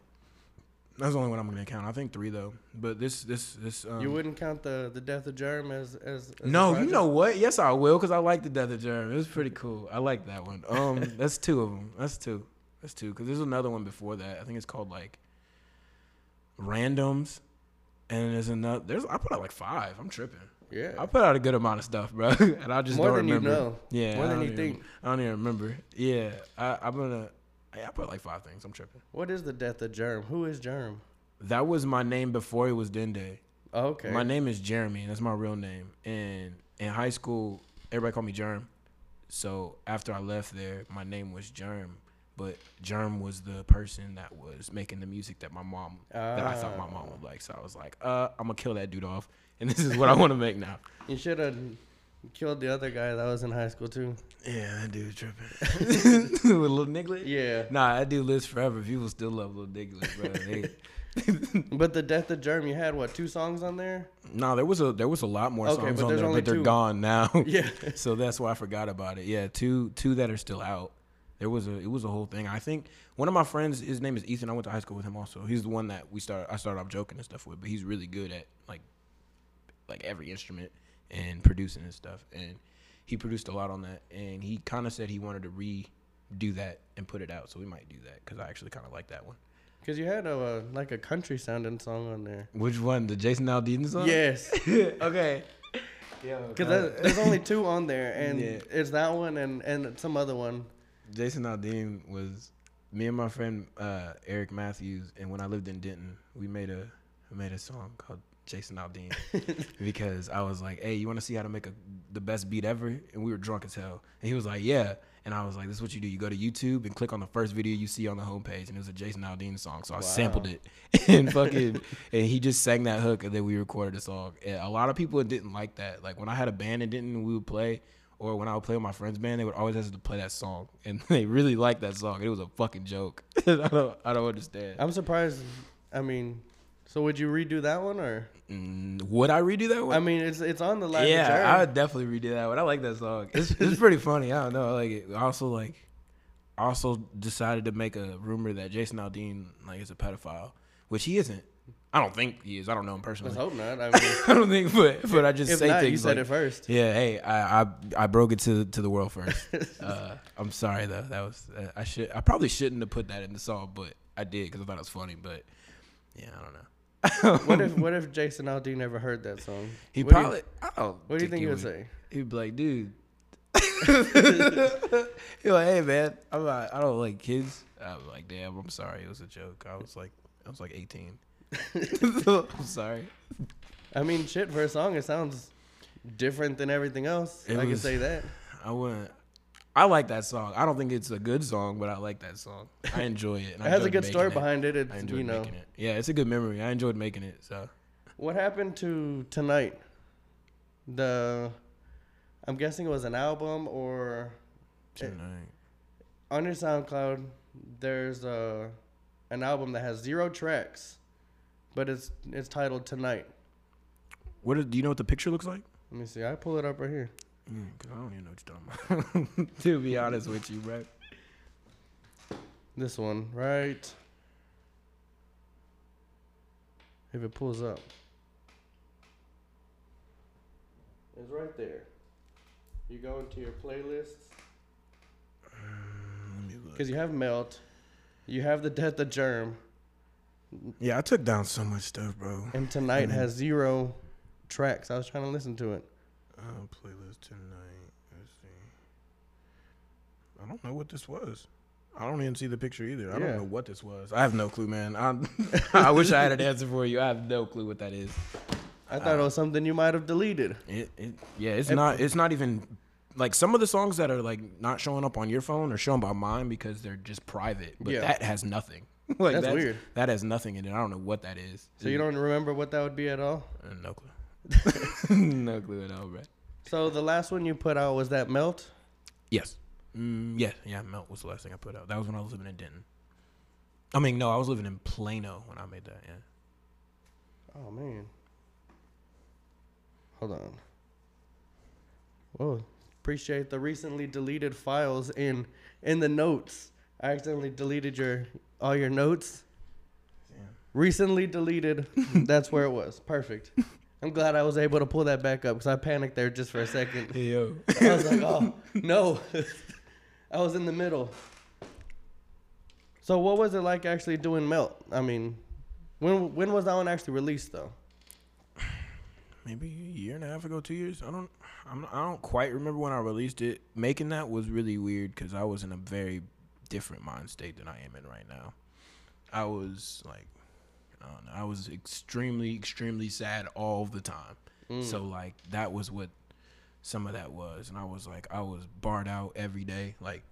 [SPEAKER 3] that's the only one I'm gonna count. I think three though. But this, this, this. Um,
[SPEAKER 2] you wouldn't count the the death of germ as as, as
[SPEAKER 3] no, you know what? Yes, I will, cause I like the Death of Germ. It was pretty cool. I like that one. Um, that's two of them. That's two. That's two. Cause there's another one before that. I think it's called like Randoms, and there's another. There's I put out like five. I'm tripping.
[SPEAKER 2] Yeah
[SPEAKER 3] I put out a good amount of stuff, bro, and I just
[SPEAKER 2] more
[SPEAKER 3] don't
[SPEAKER 2] than
[SPEAKER 3] remember.
[SPEAKER 2] you know
[SPEAKER 3] Yeah,
[SPEAKER 2] more than you
[SPEAKER 3] even-
[SPEAKER 2] think
[SPEAKER 3] I don't even remember. Yeah, I, I'm gonna. I put like five things. I'm tripping.
[SPEAKER 2] what is the death of germ who is germ
[SPEAKER 3] That was my name before it was Dende.
[SPEAKER 2] oh, okay
[SPEAKER 3] My name is Jeremy, and that's my real name. And in high school, everybody called me Germ. So after I left there, my name was Germ. But Germ was the person that was making the music that my mom, that I thought my mom would like. So I was like, uh, I'm gonna kill that dude off, and this is what I want to make now.
[SPEAKER 2] you should have killed the other guy that was in high school too
[SPEAKER 3] Yeah, that dude tripping. With little Nigglet.
[SPEAKER 2] yeah
[SPEAKER 3] Nah, that dude lives forever. People still love little Nigglet, bro. They,
[SPEAKER 2] But the death of Germ, you had what two songs on there?
[SPEAKER 3] no, there was a there was a lot more
[SPEAKER 2] Okay,
[SPEAKER 3] songs on there, but they're
[SPEAKER 2] two.
[SPEAKER 3] gone now.
[SPEAKER 2] Yeah.
[SPEAKER 3] so that's why I forgot about it. Yeah, two two that are still out. There was a it was a whole thing. I think one of my friends, his name is Ethan. I went to high school with him also. He's the one that we started. I started off joking and stuff with, but he's really good at like like every instrument and producing and stuff. And he produced a lot on that. And he kind of said he wanted to redo that and put it out. So we might do that because I actually kind of like that one.
[SPEAKER 2] Because you had a uh, like a country sounding song on there.
[SPEAKER 3] Which one? The Jason Aldean song?
[SPEAKER 2] Yes,
[SPEAKER 3] okay. Yeah.
[SPEAKER 2] because there's only two on there, and
[SPEAKER 3] Yeah.
[SPEAKER 2] it's that one and and some other one.
[SPEAKER 3] Jason Aldean was me and my friend uh, Eric Matthews, and when I lived in Denton, we made a we made a song called Jason Aldean because I was like, "Hey, you want to see how to make a the best beat ever?" And we were drunk as hell, and he was like, "Yeah." And I was like, "This is what you do. You go to YouTube and click on the first video you see on the homepage, and it was a Jason Aldean song. So I
[SPEAKER 2] Wow.
[SPEAKER 3] sampled it and fucking, and he just sang that hook, and then we recorded the song. And a lot of people didn't like that. Like when I had a band and didn't, we would play or when I would play with my friend's band, they would always ask to play that song, and they really liked that song. It was a fucking joke. I don't, I don't understand.
[SPEAKER 2] I'm surprised. I mean, so would you redo that one or?
[SPEAKER 3] Mm, would I redo that one?
[SPEAKER 2] I mean, it's it's on the live.
[SPEAKER 3] yeah. I would definitely redo that one. I like that song. It's it's pretty funny. I don't know. I like it. Also like, I also decided to make a rumor that Jason Aldean like is a pedophile, which he isn't. I don't think he is. I don't know him personally.
[SPEAKER 2] Let's hope not. I mean,
[SPEAKER 3] I don't think, but but I just
[SPEAKER 2] if
[SPEAKER 3] say
[SPEAKER 2] not,
[SPEAKER 3] things
[SPEAKER 2] you said
[SPEAKER 3] like,
[SPEAKER 2] it first.
[SPEAKER 3] Yeah, hey, I, I I broke it to to the world first. uh, I'm sorry though. That was uh, I should I probably shouldn't have put that in the song, but I did because I thought it was funny. But yeah, I don't know.
[SPEAKER 2] What if what if Jason Aldean never heard that song?
[SPEAKER 3] He
[SPEAKER 2] What do you-
[SPEAKER 3] probably. I don't
[SPEAKER 2] What do you think he would say?
[SPEAKER 3] He'd be like, dude. He's like, hey man, I'm not, I don't like kids. I'm like, damn, I'm sorry, it was a joke. I was like, I was like 18. I'm sorry.
[SPEAKER 2] I mean, shit for a song, it sounds different than everything else.
[SPEAKER 3] It
[SPEAKER 2] I can
[SPEAKER 3] was-
[SPEAKER 2] say that.
[SPEAKER 3] I wouldn't. I like that song. I don't think it's a good song, but I like that song. I enjoy it. and
[SPEAKER 2] It
[SPEAKER 3] I
[SPEAKER 2] has a
[SPEAKER 3] enjoyed
[SPEAKER 2] good story
[SPEAKER 3] making
[SPEAKER 2] behind it.
[SPEAKER 3] I
[SPEAKER 2] It's
[SPEAKER 3] enjoyed
[SPEAKER 2] you know
[SPEAKER 3] making it. Yeah, it's a good memory. I enjoyed making it. So
[SPEAKER 2] what happened to tonight. The, I'm guessing it was an album or
[SPEAKER 3] tonight.
[SPEAKER 2] on your SoundCloud. There's a an album that has zero tracks, but it's it's titled Tonight.
[SPEAKER 3] What is, do you know what the picture looks like?
[SPEAKER 2] Let me see. I pull it up right here.
[SPEAKER 3] Mm, 'cause I don't even know what you're talking about. to be honest with you, bro.
[SPEAKER 2] This one, right? If it pulls up. It's right there. You go into your playlists.
[SPEAKER 3] Let me look.
[SPEAKER 2] Because you have Melt, you have The Death of Germ,
[SPEAKER 3] Yeah, I took down so much stuff, bro.
[SPEAKER 2] and Tonight has zero tracks. I was trying to listen to it.
[SPEAKER 3] Uh, playlist tonight. Let's see. I don't know what this was. I don't even see the picture either. I
[SPEAKER 2] Yeah.
[SPEAKER 3] don't know what this was. I have no clue, man. I I wish I had an answer for you. I have no clue what that is.
[SPEAKER 2] I thought it was something you might have deleted.
[SPEAKER 3] It, it yeah, it's
[SPEAKER 2] If-
[SPEAKER 3] not. It's not even like some of the songs that are like not showing up on your phone are showing by mine because they're just private. But
[SPEAKER 2] Yeah.
[SPEAKER 3] that has nothing. like
[SPEAKER 2] That's weird.
[SPEAKER 3] That has nothing in it. I don't know what that is.
[SPEAKER 2] So you don't remember what that would be at all?
[SPEAKER 3] Uh, no clue. no clue at all, bro.
[SPEAKER 2] So the last one you put out was that Melt?
[SPEAKER 3] Yes. Mm, yeah, yeah. Melt was the last thing I put out. That was when I was living in Denton. I mean, no, I was living in Plano when I made that. Yeah.
[SPEAKER 2] Oh man. Hold on. Whoa. Appreciate the recently deleted files in in the notes. I accidentally deleted your all your notes. Recently deleted. That's where it was. Perfect. I'm glad I was able to pull that back up because I panicked there just for a second.
[SPEAKER 3] Hey yo.
[SPEAKER 2] I was like, oh no. I was in the middle. So what was it like actually doing Melt? I mean, when when was that one actually released though?
[SPEAKER 3] maybe a year and a half ago, two years. I don't, I'm, I don't quite remember when I released it. Making that was really weird because I was in a very different mind state than I am in right now. I was like, I don't know, I was extremely, extremely sad all the time.
[SPEAKER 2] Mm.
[SPEAKER 3] So like that was what some of that was, and I was like, I was barred out every day, like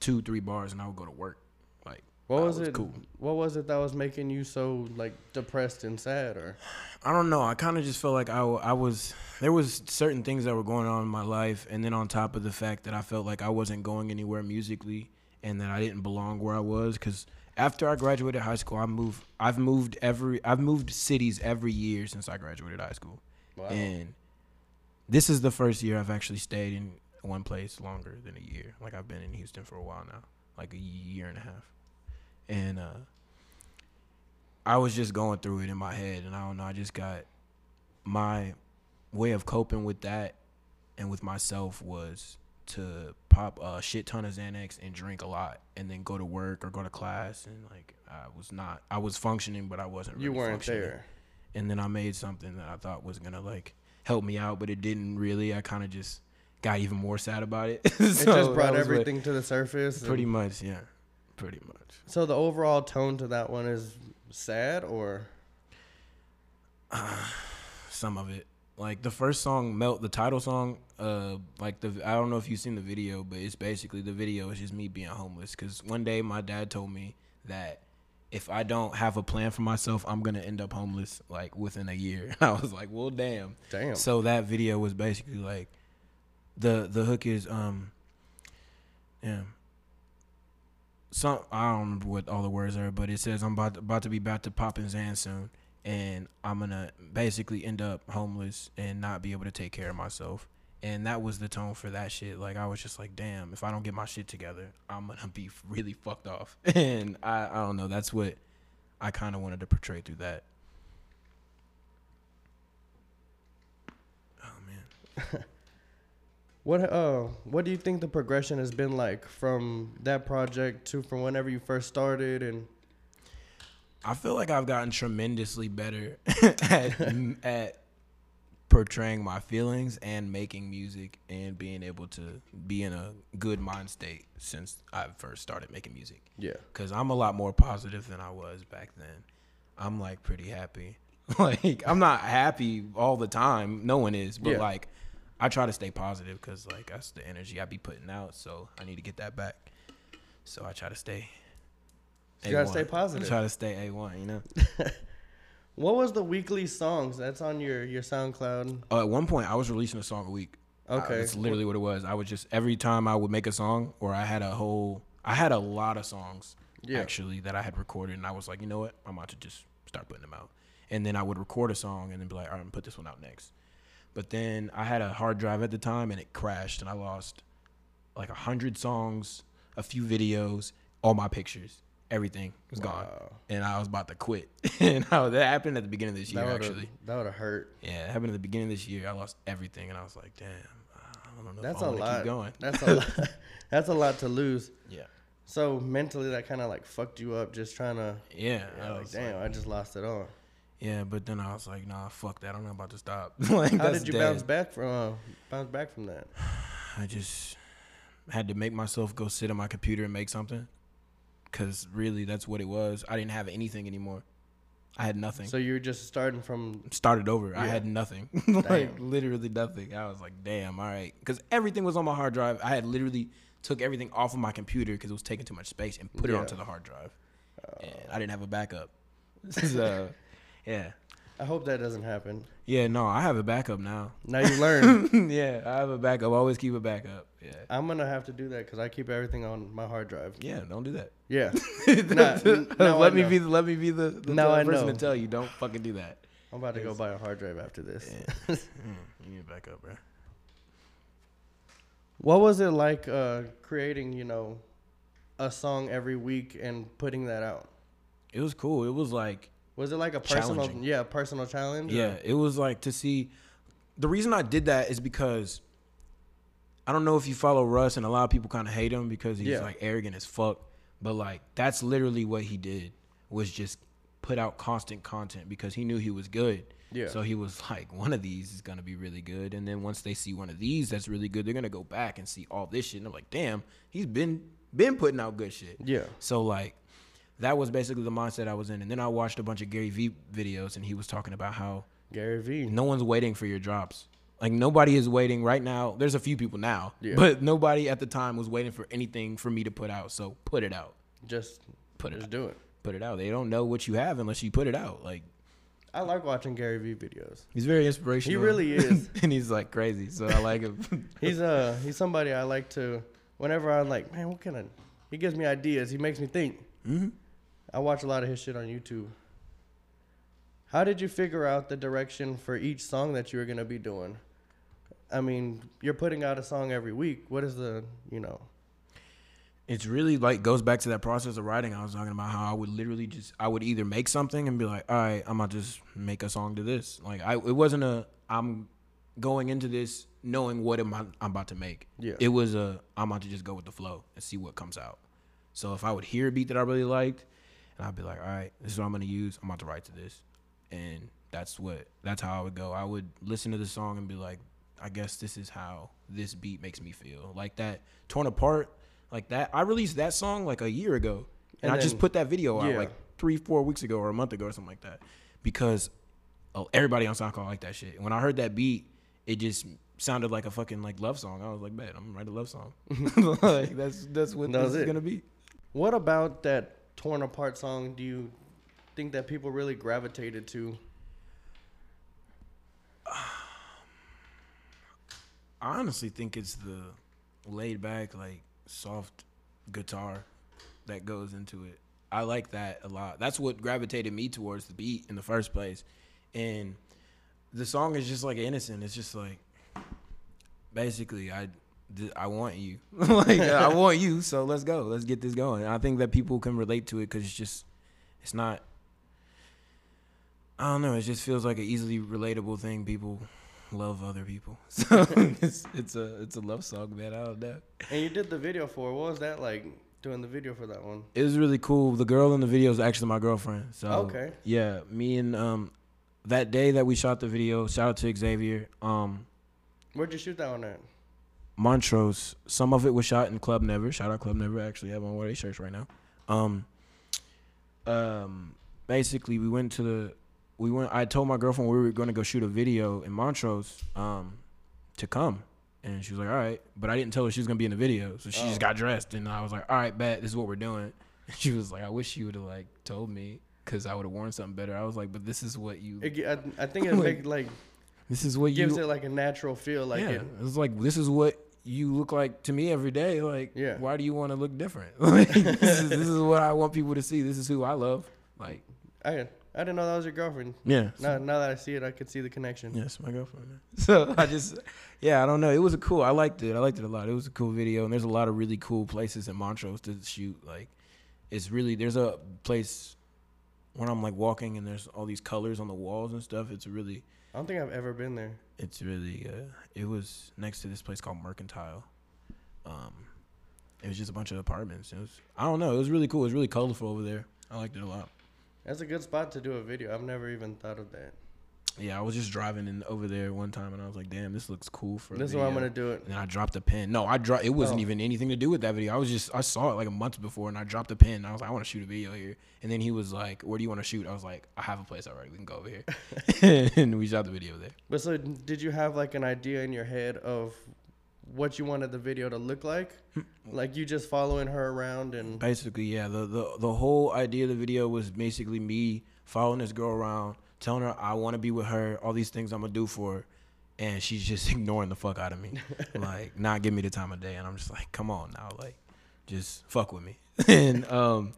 [SPEAKER 3] two, three bars, and I would go to work. Like
[SPEAKER 2] What
[SPEAKER 3] that
[SPEAKER 2] was, it?
[SPEAKER 3] Cool.
[SPEAKER 2] What was it that was making you so like depressed and sad? Or
[SPEAKER 3] I don't know. I kind of just felt like I, I was there was certain things that were going on in my life, and then on top of the fact that I felt like I wasn't going anywhere musically, and that I didn't belong where I was. Because after I graduated high school, I moved. I've moved every. I've moved cities every year since I graduated high school,
[SPEAKER 2] wow,
[SPEAKER 3] and this is the first year I've actually stayed in one place longer than a year. Like I've been in Houston for a while now, like a year and a half, and uh, I was just going through it in my head, and I don't know. I just got my way of coping with that and with myself was to pop a shit ton of Xanax and drink a lot, and then go to work or go to class, and like I was not. I was functioning, but I wasn't. Really you
[SPEAKER 2] weren't
[SPEAKER 3] functioning
[SPEAKER 2] there.
[SPEAKER 3] and then I made something that I thought was gonna like help me out, but it didn't really. I kind of just got even more sad about it.
[SPEAKER 2] It just brought
[SPEAKER 3] was what-
[SPEAKER 2] everything to the surface.
[SPEAKER 3] pretty much, yeah, pretty much.
[SPEAKER 2] So the overall tone to that one is sad, or
[SPEAKER 3] Some of it, like the first song, "Melt," the title song. Uh, like the I don't know if you've seen the video, but it's basically the video is just me being homeless. Cause one day my dad told me that if I don't have a plan for myself, I'm gonna end up homeless like within a year. I was like, well, damn.
[SPEAKER 2] damn.
[SPEAKER 3] So that video was basically like the the hook is um yeah. Some I don't remember what all the words are, but it says I'm about to, about to be about to pop in Zan soon, and I'm gonna basically end up homeless and not be able to take care of myself. And that was the tone for that shit. Like I was just like, damn, if I don't get my shit together, I'm gonna be really fucked off. and I, I don't know. That's what I kind of wanted to portray through that. Oh man.
[SPEAKER 2] What uh, what do you think the progression has been like from that project to from whenever you first started and
[SPEAKER 3] I feel like I've gotten tremendously better at at portraying my feelings and making music and being able to be in a good mind state since I first started making music.
[SPEAKER 2] yeah.
[SPEAKER 3] Cause I'm a lot more positive than I was back then. I'm like pretty happy. like I'm not happy all the time. No one is, but
[SPEAKER 2] Yeah.
[SPEAKER 3] like I try to stay positive because like that's the energy I be putting out. So I need to get that back. So I try to stay.
[SPEAKER 2] You gotta stay positive.
[SPEAKER 3] Try to stay a one. You know.
[SPEAKER 2] What was the weekly songs that's on your your SoundCloud?
[SPEAKER 3] Oh, at one point I was releasing a song a week. Uh,
[SPEAKER 2] Okay.
[SPEAKER 3] that's literally what it was. I would just every time I would make a song, or I had a whole, I had a lot of songs
[SPEAKER 2] Yeah.
[SPEAKER 3] actually that I had recorded, and I was like, you know what, I'm about to just start putting them out. And then I would record a song and then be like, all right, I'm gonna put this one out next. But then I had a hard drive at the time, and it crashed, and I lost like a hundred songs, a few videos, all my pictures, everything was gone,
[SPEAKER 2] Wow.
[SPEAKER 3] and I was about to quit. and how that happened at the beginning of this year,
[SPEAKER 2] That would
[SPEAKER 3] actually.
[SPEAKER 2] that would have hurt.
[SPEAKER 3] Yeah, it happened at the beginning of this year. I lost everything, and I was like, damn, I don't know
[SPEAKER 2] That's
[SPEAKER 3] if I
[SPEAKER 2] a lot.
[SPEAKER 3] keep going.
[SPEAKER 2] That's a lot. That's a lot to lose.
[SPEAKER 3] Yeah,
[SPEAKER 2] So mentally, that kind of like fucked you up, just trying to.
[SPEAKER 3] yeah. I
[SPEAKER 2] like,
[SPEAKER 3] was
[SPEAKER 2] damn, I just lost it all.
[SPEAKER 3] yeah, but then I was like, nah, fuck that. I'm not about to stop. like,
[SPEAKER 2] How
[SPEAKER 3] that's
[SPEAKER 2] did you
[SPEAKER 3] dead.
[SPEAKER 2] bounce back from uh, bounce back from that?
[SPEAKER 3] I just had to make myself go sit on my computer and make something, because really, that's what it was. I didn't have anything anymore. I had nothing.
[SPEAKER 2] So you were just starting from
[SPEAKER 3] started over. I had nothing, like literally nothing. I was like, damn, all right, because everything was on my hard drive. I had literally took everything off of my computer because it was taking too much space and put it onto the hard drive, and I didn't have a backup. so, yeah,
[SPEAKER 2] I hope that doesn't happen.
[SPEAKER 3] yeah, no, I have a backup now.
[SPEAKER 2] Now you learn.
[SPEAKER 3] yeah, I have a backup. Always keep a backup. Yeah,
[SPEAKER 2] I'm gonna have to do that because I keep everything on my hard drive.
[SPEAKER 3] yeah, don't do that.
[SPEAKER 2] Yeah. Nah, n- now I
[SPEAKER 3] let me
[SPEAKER 2] know.
[SPEAKER 3] be. The, let me be the, the
[SPEAKER 2] Now I
[SPEAKER 3] person
[SPEAKER 2] know.
[SPEAKER 3] to tell you. Don't fucking do that.
[SPEAKER 2] I'm about to go buy a hard drive after this.
[SPEAKER 3] Yeah. Mm, you need a backup, bro.
[SPEAKER 2] What was it like uh, creating, you know, a song every week and putting that out?
[SPEAKER 3] It was cool. It was like
[SPEAKER 2] Was it like a personal, yeah, personal challenge? or-
[SPEAKER 3] Yeah, it was like to see. The reason I did that is because I don't know if you follow Russ, and a lot of people kind of hate him because he's
[SPEAKER 2] Yeah.
[SPEAKER 3] like arrogant as fuck. But like that's literally what he did was just put out constant content because he knew he was good.
[SPEAKER 2] Yeah.
[SPEAKER 3] So he was like, one of these is gonna be really good, and then once they see one of these that's really good, they're gonna go back and see all this shit, and I'm like, damn, he's been been putting out good shit.
[SPEAKER 2] Yeah.
[SPEAKER 3] So like that was basically the mindset I was in. And then I watched a bunch of Gary Vee videos and he was talking about how
[SPEAKER 2] Gary Vee.
[SPEAKER 3] no one's waiting for your drops. Like nobody is waiting right now. There's a few people now,
[SPEAKER 2] Yeah.
[SPEAKER 3] but nobody at the time was waiting for anything for me to put out. So put it out.
[SPEAKER 2] Just
[SPEAKER 3] Put it
[SPEAKER 2] just
[SPEAKER 3] out.
[SPEAKER 2] do it.
[SPEAKER 3] Put it out. They don't know what you have unless you put it out. Like
[SPEAKER 2] I like watching Gary Vee videos.
[SPEAKER 3] he's very inspirational.
[SPEAKER 2] He really is.
[SPEAKER 3] and he's like crazy. So I like him.
[SPEAKER 2] He's uh he's somebody I like to whenever I'm like, man, what can I he gives me ideas, he makes me think.
[SPEAKER 3] hmm
[SPEAKER 2] I watch a lot of his shit on YouTube. How did you figure out the direction for each song that you were gonna be doing? I mean, you're putting out a song every week. What is the you know?
[SPEAKER 3] it's really like goes back to that process of writing. I was talking about how I would literally just I would either make something and be like, all right, I'm gonna just make a song to this. Like I, it wasn't a I'm going into this knowing what am I, I'm about to make.
[SPEAKER 2] Yeah.
[SPEAKER 3] It was a I'm about to just go with the flow and see what comes out. So if I would hear a beat that I really liked, and I'd be like, all right, this is what I'm gonna use. I'm about to write to this, and that's what that's how I would go. I would listen to the song and be like, I guess this is how this beat makes me feel. Like that torn apart, like that. I released that song like a year ago, and,
[SPEAKER 2] And
[SPEAKER 3] I just put that video out
[SPEAKER 2] yeah.
[SPEAKER 3] like three, four weeks ago or a month ago or something like that, because oh, everybody on SoundCloud like that shit. And when I heard that beat, it just sounded like a fucking like love song. I was like, man, I'm gonna write a love song. like that's that's what
[SPEAKER 2] that's
[SPEAKER 3] this
[SPEAKER 2] was
[SPEAKER 3] is
[SPEAKER 2] it.
[SPEAKER 3] gonna be.
[SPEAKER 2] What about that torn apart song do you think that people really gravitated to?
[SPEAKER 3] I honestly think it's the laid back, like soft guitar that goes into it. I like that a lot. That's what gravitated me towards the beat in the first place. And the song is just like innocent. It's just like basically I I want you. like I want you, so let's go. Let's get this going. And I think that people can relate to it cuz it's just it's not I don't know, it just feels like an easily relatable thing people love other people. So it's it's a it's a love song, man. I don't know.
[SPEAKER 2] And you did the video for. it. What was that like? Doing the video for that one.
[SPEAKER 3] It was really cool. The girl in the video is actually my girlfriend. So
[SPEAKER 2] Okay.
[SPEAKER 3] yeah, me and um that day that we shot the video, shout out to Xavier. Um
[SPEAKER 2] Where'd you shoot that one at?
[SPEAKER 3] Montrose. Some of it was shot in Club Never. Shout out Club Never. I actually have on one of their shirts right now. Um, um, basically, we went to the, we went. I told my girlfriend we were going to go shoot a video in Montrose, um, to come, and she was like, "All right," but I didn't tell her she was gonna be in the video, so she
[SPEAKER 2] Oh.
[SPEAKER 3] just got dressed, and I was like, "All right, bet this is what we're doing." And she was like, "I wish you would have like told me." Cause I would have worn something better. I was like, but this is what you.
[SPEAKER 2] I, I think it
[SPEAKER 3] Like,
[SPEAKER 2] like
[SPEAKER 3] This is what you.
[SPEAKER 2] gives it like a natural feel. Like
[SPEAKER 3] yeah,
[SPEAKER 2] it,
[SPEAKER 3] it's like this is what you look like to me every day. Like,
[SPEAKER 2] Yeah.
[SPEAKER 3] why do you want to look different? Like, this, is, this is what I want people to see. This is who I love. Like,
[SPEAKER 2] I I didn't know that was your girlfriend.
[SPEAKER 3] yeah,
[SPEAKER 2] Now, now that I see it, I could see the connection.
[SPEAKER 3] yes, my girlfriend. man. So I just, yeah, I don't know. It was a cool. I liked it. I liked it a lot. It was a cool video, and there's a lot of really cool places in Montrose to shoot. Like, it's really there's a place when I'm like walking and there's all these colors on the walls and stuff. It's really
[SPEAKER 2] I don't think I've ever been there.
[SPEAKER 3] it's really uh it was next to this place called mercantile um it was just a bunch of apartments it was i don't know it was really cool it was really colorful over there i liked it a lot
[SPEAKER 2] That's a good spot to do a video. I've never even thought of that.
[SPEAKER 3] yeah i was just driving in over there one time and i was like damn this looks cool for
[SPEAKER 2] This is why I'm gonna do it.
[SPEAKER 3] and I dropped a pin. No, I dropped. It wasn't
[SPEAKER 2] Oh.
[SPEAKER 3] even anything to do with that video. I was just I saw it like a month before, and I dropped a pin. I was like, I want to shoot a video here. And then he was like, Where do you want to shoot? I was like, I have a place already. We can go over here. and we shot the video there.
[SPEAKER 2] But so, did you have like an idea in your head of what you wanted the video to look like?
[SPEAKER 3] Hmm.
[SPEAKER 2] like you just following her around and
[SPEAKER 3] Basically, yeah. The, the the whole idea of the video was basically me following this girl around, telling her I want to be with her, all these things I'm gonna do for her, and she's just ignoring the fuck out of me, like not giving me the time of day, and I'm just like, come on now, like, just fuck with me, and um,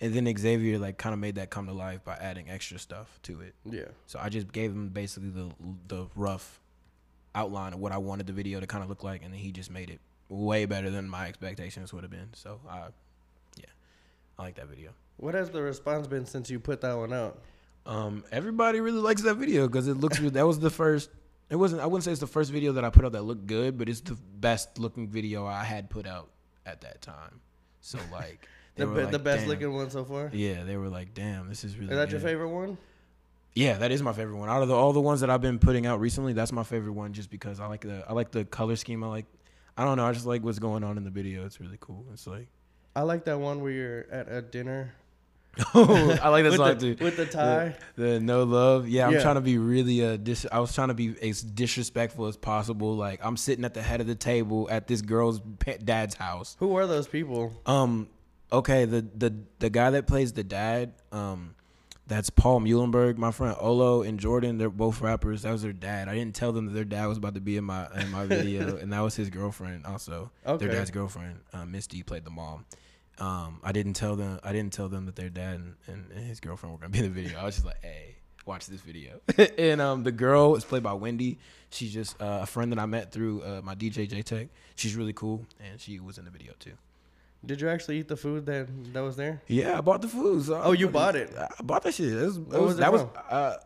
[SPEAKER 3] and then Xavier like kind of made that come to life by adding extra stuff to it.
[SPEAKER 2] yeah.
[SPEAKER 3] So I just gave him basically the the rough outline of what I wanted the video to kind of look like, and then he just made it way better than my expectations would have been. So I, yeah, I like that video.
[SPEAKER 2] What has the response been since you put that one out?
[SPEAKER 3] Um, everybody really likes that video because it looks. that was the first. It wasn't. I wouldn't say it's the first video that I put out that looked good, but it's the best looking video I had put out at that time. So like,
[SPEAKER 2] The, be-
[SPEAKER 3] like,
[SPEAKER 2] the best
[SPEAKER 3] "Damn."
[SPEAKER 2] looking one so far.
[SPEAKER 3] Yeah, they were like, "Damn, this is really."
[SPEAKER 2] Is that your favorite one?
[SPEAKER 3] Yeah, that is my favorite one. Out of the, all the ones that I've been putting out recently, that's my favorite one just because I like the I like the color scheme. I like I don't know, I just like what's going on in the video. It's really cool. It's like
[SPEAKER 2] I like that one where you're at a dinner
[SPEAKER 3] Oh, I like that song
[SPEAKER 2] the,
[SPEAKER 3] too.
[SPEAKER 2] with the tie.
[SPEAKER 3] The no love. Yeah, I'm
[SPEAKER 2] Yeah.
[SPEAKER 3] trying to be really uh dis- I was trying to be as disrespectful as possible. Like I'm sitting at the head of the table at this girl's pa- dad's house.
[SPEAKER 2] Who are those people?
[SPEAKER 3] Um, okay, the the the guy that plays the dad, um, that's Paul Muhlenberg. My friend Olo and Jordan, they're both rappers. That was their dad. I didn't tell them that their dad was about to be in my in my video, and that was his girlfriend also.
[SPEAKER 2] Okay.
[SPEAKER 3] Their dad's girlfriend, uh, Misty, played the mom. Um, I didn't tell them. I didn't tell them that their dad and, and, and his girlfriend were gonna be in the video. I was just like, hey. Watch this video, and um, the girl is played by Wendy. She's just uh, a friend that I met through uh, my DJ J Tech. She's really cool, and she was in the video too.
[SPEAKER 2] Did you actually eat the food that that was there?
[SPEAKER 3] Yeah, I bought the food. So
[SPEAKER 2] Oh, you bought it?
[SPEAKER 3] I bought that shit. It was, it was,
[SPEAKER 2] was it
[SPEAKER 3] that was uh,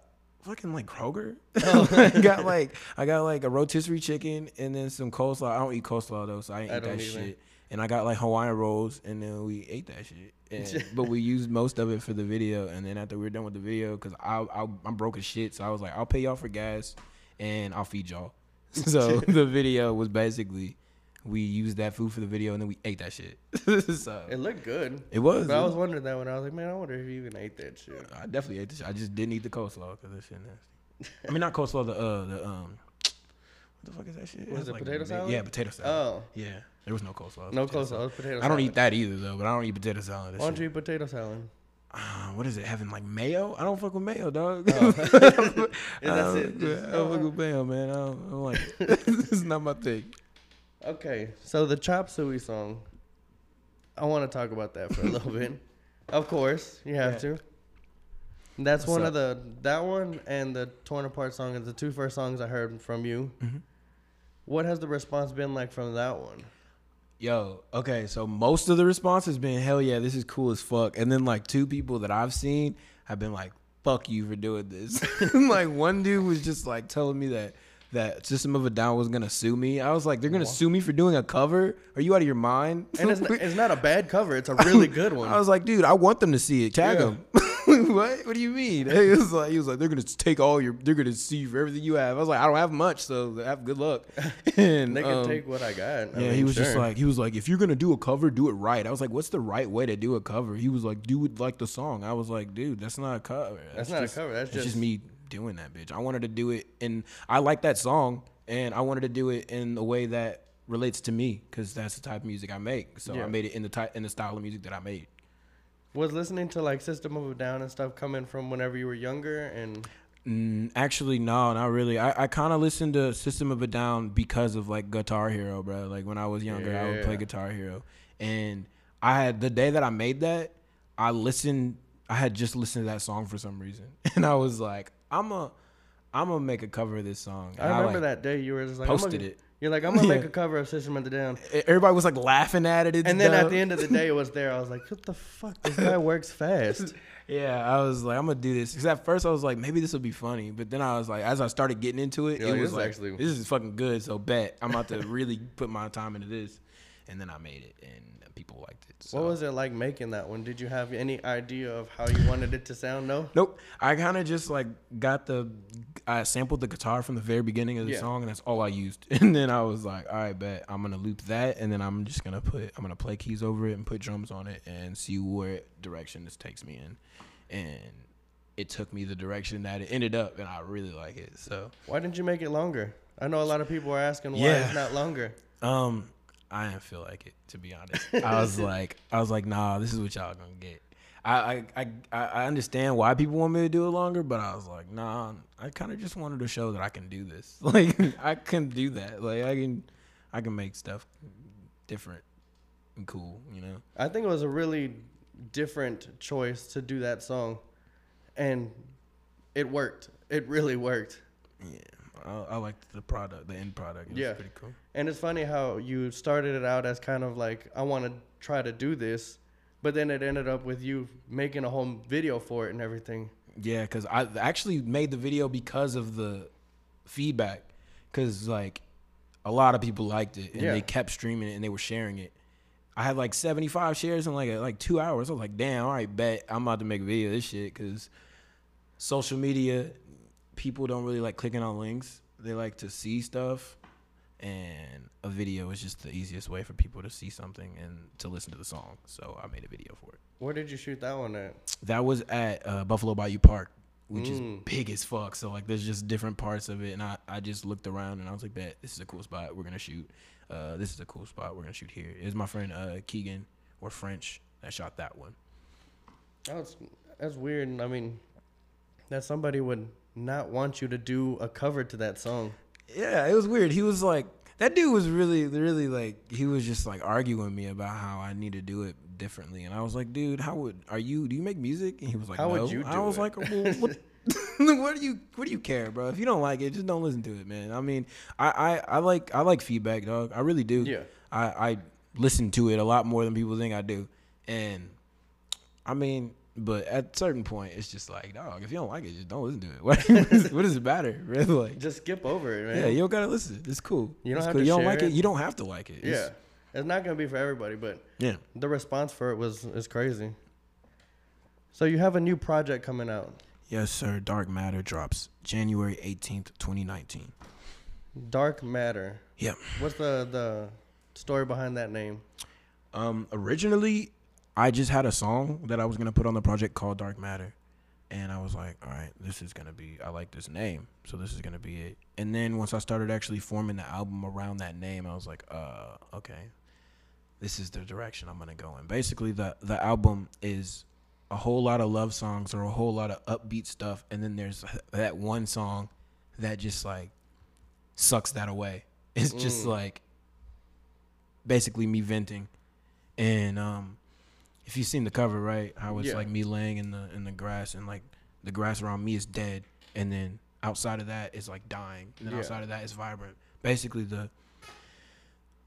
[SPEAKER 3] fucking like Kroger.
[SPEAKER 2] Oh.
[SPEAKER 3] I got like I got like a rotisserie chicken and then some coleslaw. I don't eat coleslaw though, so I ain't
[SPEAKER 2] I
[SPEAKER 3] eat that
[SPEAKER 2] either.
[SPEAKER 3] shit. And I got like Hawaiian rolls, and then we ate that shit. And, but we used most of it for the video, and then after we were done with the video, because I, I I'm broke as shit, so I was like, I'll pay y'all for gas, and I'll feed y'all. So the video was basically we used that food for the video, and then we ate that shit. so
[SPEAKER 2] It looked good.
[SPEAKER 3] it was.
[SPEAKER 2] But I was wondering that when I was like, man, I wonder if you even ate that shit.
[SPEAKER 3] I definitely ate the shit. I just didn't eat the coleslaw because that shit nasty. I mean, not coleslaw. The uh, the um, what the fuck is that shit?
[SPEAKER 2] Was it potato salad?
[SPEAKER 3] Yeah, potato salad.
[SPEAKER 2] Oh,
[SPEAKER 3] Yeah, there was no coleslaw. Was
[SPEAKER 2] no coleslaw.
[SPEAKER 3] Salad.
[SPEAKER 2] was potato
[SPEAKER 3] I don't eat that either though, but I don't eat potato salad.
[SPEAKER 2] Why don't you eat potato salad?
[SPEAKER 3] Uh, what is it? Having like mayo? I don't fuck with mayo, dog.
[SPEAKER 2] Oh. That's
[SPEAKER 3] I
[SPEAKER 2] it.
[SPEAKER 3] don't- I don't fuck with mayo, man. I don't, I don't like it. it's not my thing.
[SPEAKER 2] Okay, so the Chop Suey song. I want to talk about that for a little bit. Of course, you have
[SPEAKER 3] Yeah.
[SPEAKER 2] to. That's
[SPEAKER 3] What's
[SPEAKER 2] one
[SPEAKER 3] up?
[SPEAKER 2] of the that one and the Torn Apart song is the two first songs I heard from you.
[SPEAKER 3] Mhm.
[SPEAKER 2] What has the response been like from that one?
[SPEAKER 3] Yo, okay, so most of the response has been hell yeah, this is cool as fuck. And then like two people that I've seen have been like, fuck you for doing this. like one dude was just like telling me that that System of a Down was gonna sue me. I was like, they're gonna sue me for doing a cover. Are you out of your mind?
[SPEAKER 2] And it's, it's not a bad cover. It's a really good one.
[SPEAKER 3] I was like, dude, I want them to see it. Tag
[SPEAKER 2] Yeah.
[SPEAKER 3] them. what? What do you mean? He was like, he was like, they're gonna take all your, they're gonna see for everything you have. I was like, I don't have much, so have good luck. And
[SPEAKER 2] they can
[SPEAKER 3] um,
[SPEAKER 2] take what I got. I
[SPEAKER 3] yeah,
[SPEAKER 2] mean,
[SPEAKER 3] he was just like, he was like, if you're gonna do a cover, do it right. I was like, what's the right way to do a cover? He was like, do it like the song. I was like, dude, that's not a cover.
[SPEAKER 2] That's not a cover. That's
[SPEAKER 3] just,
[SPEAKER 2] just-
[SPEAKER 3] me doing that, bitch. I wanted to do it, and I like that song, and I wanted to do it in a way that relates to me, because that's the type of music I make. So
[SPEAKER 2] Yeah.
[SPEAKER 3] I made it in the type in the style of music that I made.
[SPEAKER 2] was listening to like System of a Down and stuff coming from whenever you were younger, and
[SPEAKER 3] Mm, actually, no, not really. I, I kind of listened to System of a Down because of like Guitar Hero, bro. Like when I was younger, I would play Guitar Hero, and I had the day that I made that, I listened. I had just listened to that song for some reason, and I was like, I'm a, I'm gonna make a cover of this song.
[SPEAKER 2] I remember
[SPEAKER 3] like,
[SPEAKER 2] that day you were just like
[SPEAKER 3] posted
[SPEAKER 2] gonna-
[SPEAKER 3] it.
[SPEAKER 2] You're like I'm gonna make a cover of System of the Down,
[SPEAKER 3] Everybody was like laughing at it,
[SPEAKER 2] and then at the end of the day it was there. I was like, what the fuck? This guy works fast.
[SPEAKER 3] Yeah, I was like, I'm gonna do this. Because at first I was like, maybe this will be funny, but then I was like, as I started getting into it, it was
[SPEAKER 2] this
[SPEAKER 3] like,
[SPEAKER 2] actually-
[SPEAKER 3] this is fucking good. So bet I'm about to really put my time into this, and then I made it, and people liked it. So.
[SPEAKER 2] What was it like making that one? Did you have any idea of how you wanted it to sound? No.
[SPEAKER 3] Nope. I kind of just like got the, I sampled the guitar from the very beginning of the
[SPEAKER 2] Yeah.
[SPEAKER 3] song, and that's all I used. And then I was like, all right, bet I'm gonna loop that, and then I'm just gonna put, I'm gonna play keys over it and put drums on it, and see where direction this takes me in, and it took me the direction that it ended up, and I really like it. So,
[SPEAKER 2] Why didn't you make it longer? I know a lot of people are asking why
[SPEAKER 3] Yeah.
[SPEAKER 2] it's not longer.
[SPEAKER 3] um, I didn't feel like it to be honest. I was like, I was like, nah, this is what y'all gonna get. I, I, I, I understand why people want me to do it longer, but I was like, nah, I kind of just wanted to show that I can do this. Like, I can do that. Like, I can, I can make stuff different and cool. You know?
[SPEAKER 2] I think it was a really different choice to do that song, and it worked. It really worked.
[SPEAKER 3] Yeah. I, I liked the product, the end product. It
[SPEAKER 2] Yeah.
[SPEAKER 3] pretty cool.
[SPEAKER 2] And it's funny how you started it out as kind of like I want to try to do this, but then it ended up with you making a whole video for it and everything.
[SPEAKER 3] Yeah, because I actually made the video because of the feedback. Because, like, a lot of people liked it and
[SPEAKER 2] Yeah.
[SPEAKER 3] they kept streaming it and they were sharing it. I had like 75 shares in like like two hours. I was like, damn, all right, bet I'm about to make a video of this shit because social media, people don't really like clicking on links. They like to see stuff, and a video is just the easiest way for people to see something and to listen to the song. So I made a video for it.
[SPEAKER 2] Where did you shoot that one at?
[SPEAKER 3] That was at uh, Buffalo Bayou Park, which
[SPEAKER 2] Mm.
[SPEAKER 3] is big as fuck. So like, there's just different parts of it, and I, I just looked around and I was like, "Bet this is a cool spot. We're gonna shoot. Uh, this is a cool spot. We're gonna shoot here." It was my friend uh, Keegan or French that shot that one.
[SPEAKER 2] That's that's weird. I mean, that somebody would not want you to do a cover to that song.
[SPEAKER 3] Yeah, it was weird. He was like, that dude was really, really like, he was just like arguing with me about how I need to do it differently, and I was like, dude, how would are you? Do you make music? And he was like,
[SPEAKER 2] How would
[SPEAKER 3] no.
[SPEAKER 2] you
[SPEAKER 3] I was
[SPEAKER 2] it?
[SPEAKER 3] like, well, what? what do you what do you care, bro? If you don't like it, just don't listen to it, man. I mean, I I, I like I like feedback, dog. I really do.
[SPEAKER 2] Yeah.
[SPEAKER 3] I I listen to it a lot more than people think I do, and I mean, but at a certain point, it's just like, dog. If you don't like it, just don't listen to it. What, what, does, it matter, really? Like,
[SPEAKER 2] Just skip over it, man.
[SPEAKER 3] yeah, you don't gotta listen. It's cool.
[SPEAKER 2] You don't
[SPEAKER 3] It's
[SPEAKER 2] have
[SPEAKER 3] cool.
[SPEAKER 2] to
[SPEAKER 3] You don't
[SPEAKER 2] share
[SPEAKER 3] like it.
[SPEAKER 2] it.
[SPEAKER 3] You don't have to like it.
[SPEAKER 2] yeah.
[SPEAKER 3] It's-
[SPEAKER 2] It's not gonna be for everybody, but
[SPEAKER 3] yeah.
[SPEAKER 2] the response for it was is crazy. So you have a new project coming out,
[SPEAKER 3] Yes, sir. Dark Matter drops January eighteenth, twenty nineteen.
[SPEAKER 2] Dark Matter.
[SPEAKER 3] Yeah.
[SPEAKER 2] What's the the story behind that name?
[SPEAKER 3] Um, originally, I just had a song that I was gonna put on the project called Dark Matter, and I was like, all right, this is gonna be. I like this name, so this is gonna be it. And then once I started actually forming the album around that name, I was like, uh, okay, this is the direction I'm gonna go in. Basically, the the album is a whole lot of love songs or a whole lot of upbeat stuff, and then there's that one song that just like sucks that away. It's just
[SPEAKER 2] Mm.
[SPEAKER 3] like basically me venting and um, if you've seen the cover, right, how it's
[SPEAKER 2] Yeah.
[SPEAKER 3] like me laying in the in the grass, and like the grass around me is dead, and then outside of that is like dying, and then
[SPEAKER 2] Yeah.
[SPEAKER 3] outside of that is vibrant. Basically, the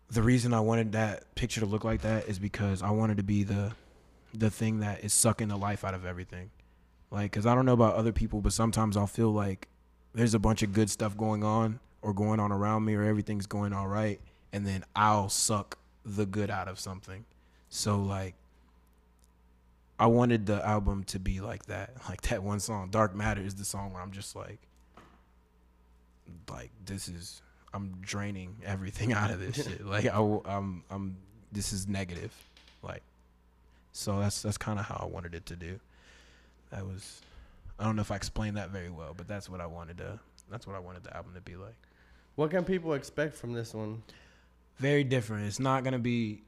[SPEAKER 3] the reason I wanted that picture to look like that is because I wanted to be the the thing that is sucking the life out of everything. Like, cause I don't know about other people, but sometimes I'll feel like there's a bunch of good stuff going on or going on around me or everything's going all right and then I'll suck the good out of something. So like I wanted the album to be like that. Like that one song, Dark Matter is the song where I'm just like like this is I'm draining everything out of this shit. Like I am I'm this is negative. Like so that's that's kind of how I wanted it to do. That was I don't know if I explained that very well, but that's what I wanted to that's what I wanted the album to be like.
[SPEAKER 2] What can people expect from this one?
[SPEAKER 3] Very different. It's not gonna be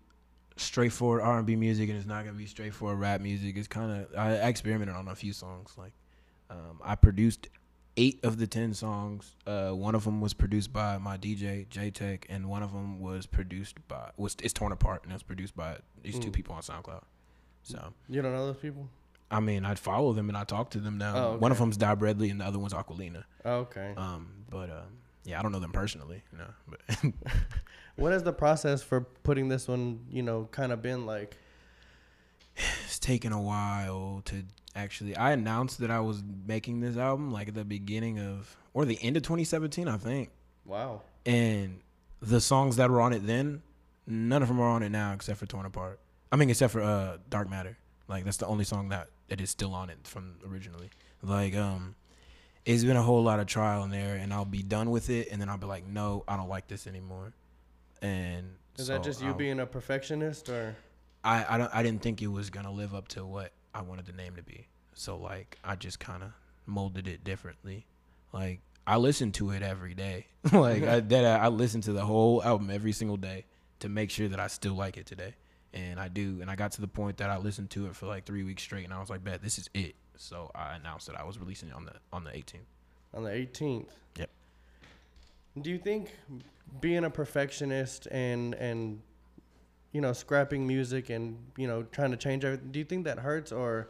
[SPEAKER 3] straightforward R and B music, and it's not gonna be straightforward rap music. It's kind of I experimented on a few songs. Like um, I produced eight of the ten songs. Uh, one of them was produced by my DJ J Tech, and one of them was produced by was it's torn apart, and it was produced by these mm. two people on SoundCloud. So
[SPEAKER 2] you don't know those people?
[SPEAKER 3] I mean, I'd follow them and I talk to them now. Oh, okay. One of them's Di Bradley, and the other one's Aquilina.
[SPEAKER 2] Oh, okay.
[SPEAKER 3] Um, but um, yeah, I don't know them personally, you know. But
[SPEAKER 2] what has the process for putting this one, you know, kind of been like?
[SPEAKER 3] It's taken a while to actually. I announced that I was making this album like at the beginning of or the end of 2017, I think.
[SPEAKER 2] Wow.
[SPEAKER 3] And the songs that were on it then, none of them are on it now except for Torn Apart. I mean, except for uh, Dark Matter. Like that's the only song that that is still on it from originally. Like um, it's been a whole lot of trial in there, and I'll be done with it, and then I'll be like, no, I don't like this anymore. And
[SPEAKER 2] is so that just you I'll, being a perfectionist, or
[SPEAKER 3] I I don't I didn't think it was gonna live up to what I wanted the name to be. So like I just kind of molded it differently. Like I listen to it every day. like I that I, I listen to the whole album every single day to make sure that I still like it today. And I do. And I got to the point that I listened to it for like three weeks straight, and I was like, "Bet this is it." So I announced that I was releasing it on the on the 18th.
[SPEAKER 2] On the 18th.
[SPEAKER 3] Yep.
[SPEAKER 2] Do you think being a perfectionist and and you know scrapping music and you know trying to change everything, do you think that hurts or?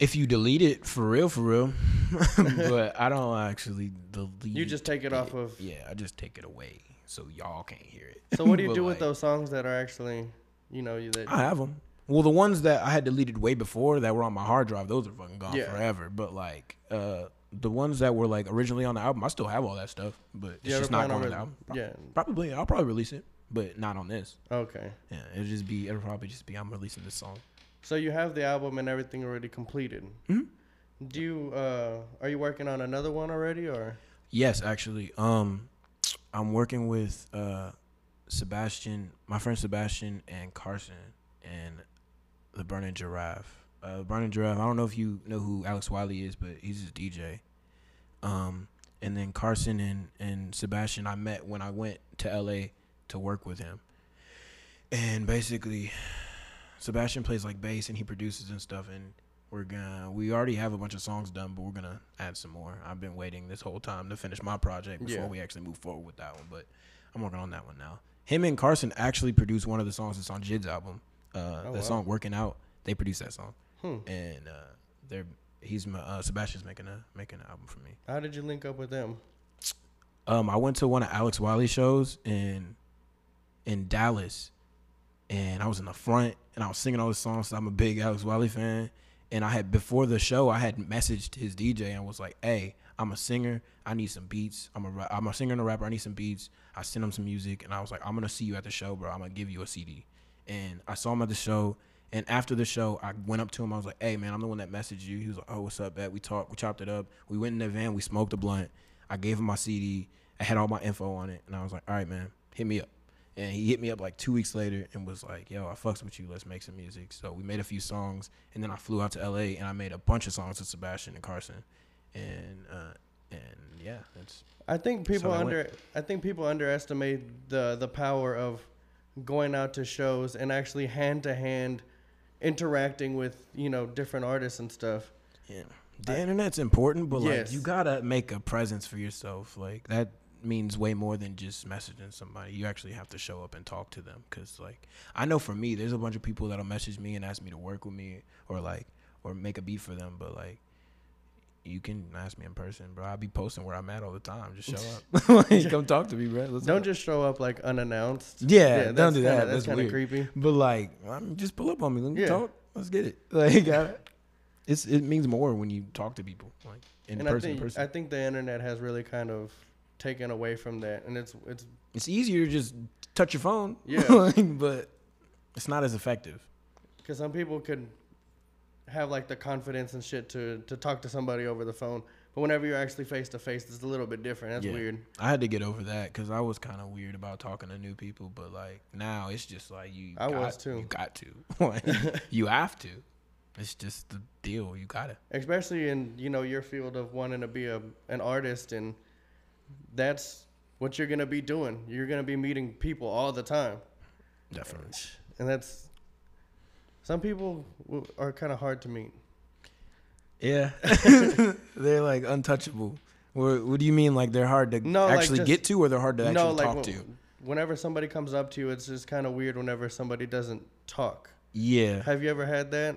[SPEAKER 3] If you delete it for real, for real, but I don't actually delete.
[SPEAKER 2] You just take it, it off of.
[SPEAKER 3] Yeah, I just take it away so y'all can't hear it.
[SPEAKER 2] So what do you do like, with those songs that are actually, you know, you that
[SPEAKER 3] I have them. Well, the ones that I had deleted way before that were on my hard drive, those are fucking gone yeah. forever. But like uh, the ones that were like originally on the album, I still have all that stuff, but it's just not on the album. Pro- yeah, probably I'll probably release it, but not on this.
[SPEAKER 2] Okay.
[SPEAKER 3] Yeah, it'll just be it'll probably just be I'm releasing this song.
[SPEAKER 2] So you have the album and everything already completed.
[SPEAKER 3] hmm
[SPEAKER 2] Do you uh are you working on another one already or?
[SPEAKER 3] Yes, actually. Um, I'm working with uh Sebastian, my friend Sebastian and Carson, and the Burning Giraffe. Uh, Burning Giraffe. I don't know if you know who Alex Wiley is, but he's his DJ. Um, and then Carson and and Sebastian, I met when I went to LA to work with him. And basically, Sebastian plays like bass and he produces and stuff. And we're gonna we already have a bunch of songs done, but we're gonna add some more. I've been waiting this whole time to finish my project before yeah. we actually move forward with that one. But I'm working on that one now. Him and Carson actually produced one of the songs that's on JID's album. Uh, oh, the wow. song "Working Out." They produced that song,
[SPEAKER 2] hmm.
[SPEAKER 3] and uh, they're he's uh, Sebastian's making a making an album for me.
[SPEAKER 2] How did you link up with them?
[SPEAKER 3] Um, I went to one of Alex Wiley shows in in Dallas, and I was in the front and I was singing all the songs. So I'm a big Alex Wiley fan, and I had before the show I had messaged his DJ and was like, "Hey, I'm a singer. I need some beats. I'm a I'm a singer and a rapper. I need some beats." I sent him some music, and I was like, "I'm gonna see you at the show, bro. I'm gonna give you a CD." And I saw him at the show. And after the show, I went up to him. I was like, "Hey, man, I'm the one that messaged you." He was like, "Oh, what's up, bet?" We talked. We chopped it up. We went in the van. We smoked a blunt. I gave him my CD. I had all my info on it, and I was like, "All right, man, hit me up." And he hit me up like two weeks later and was like, "Yo, I fucks with you. Let's make some music." So we made a few songs, and then I flew out to L.A. and I made a bunch of songs with Sebastian and Carson, and uh, and yeah, that's.
[SPEAKER 2] I think people under I think people underestimate the the power of going out to shows and actually hand to hand interacting with you know different artists and stuff.
[SPEAKER 3] Yeah, the I, internet's important, but yes. like you gotta make a presence for yourself. Like that means way more than just messaging somebody. You actually have to show up and talk to them. Cause like I know for me, there's a bunch of people that'll message me and ask me to work with me or like or make a beat for them, but like you can ask me in person, bro. I'll be posting where I'm at all the time. Just show up. like, come talk to me, bro.
[SPEAKER 2] Let's don't go. just show up like unannounced.
[SPEAKER 3] Yeah, yeah don't do that. Kinda, that's,
[SPEAKER 2] kind of creepy.
[SPEAKER 3] But like, I mean, just pull up on me. Let me yeah. talk. Let's get it. Like, I, it's it means more when you talk to people like in
[SPEAKER 2] and
[SPEAKER 3] person.
[SPEAKER 2] I think,
[SPEAKER 3] person.
[SPEAKER 2] I think the internet has really kind of taken away from that, and it's it's
[SPEAKER 3] It's easier to just touch your phone.
[SPEAKER 2] Yeah.
[SPEAKER 3] but it's not as effective.
[SPEAKER 2] because some people could have like the confidence and shit to to talk to somebody over the phone, but whenever you're actually face to face, it's a little bit different. That's
[SPEAKER 3] Yeah.
[SPEAKER 2] weird.
[SPEAKER 3] I had to get over that because I was kind of weird about talking to new people. But like now, it's just like you.
[SPEAKER 2] I
[SPEAKER 3] got,
[SPEAKER 2] was too.
[SPEAKER 3] You got to. Like, you have to. It's just the deal. You got to.
[SPEAKER 2] especially in you know your field of wanting to be a an artist and that's what you're gonna be doing you're gonna be meeting people all the time
[SPEAKER 3] Definitely.
[SPEAKER 2] and that's some people w- are kind of hard to meet
[SPEAKER 3] Yeah. they're like untouchable. What, what do you mean? Like they're hard to
[SPEAKER 2] No, like
[SPEAKER 3] actually
[SPEAKER 2] just-
[SPEAKER 3] get to, or they're hard to actually
[SPEAKER 2] no like
[SPEAKER 3] talk to?
[SPEAKER 2] whenever somebody comes up to you it's just kind of weird whenever somebody doesn't talk
[SPEAKER 3] Yeah.
[SPEAKER 2] have you ever had that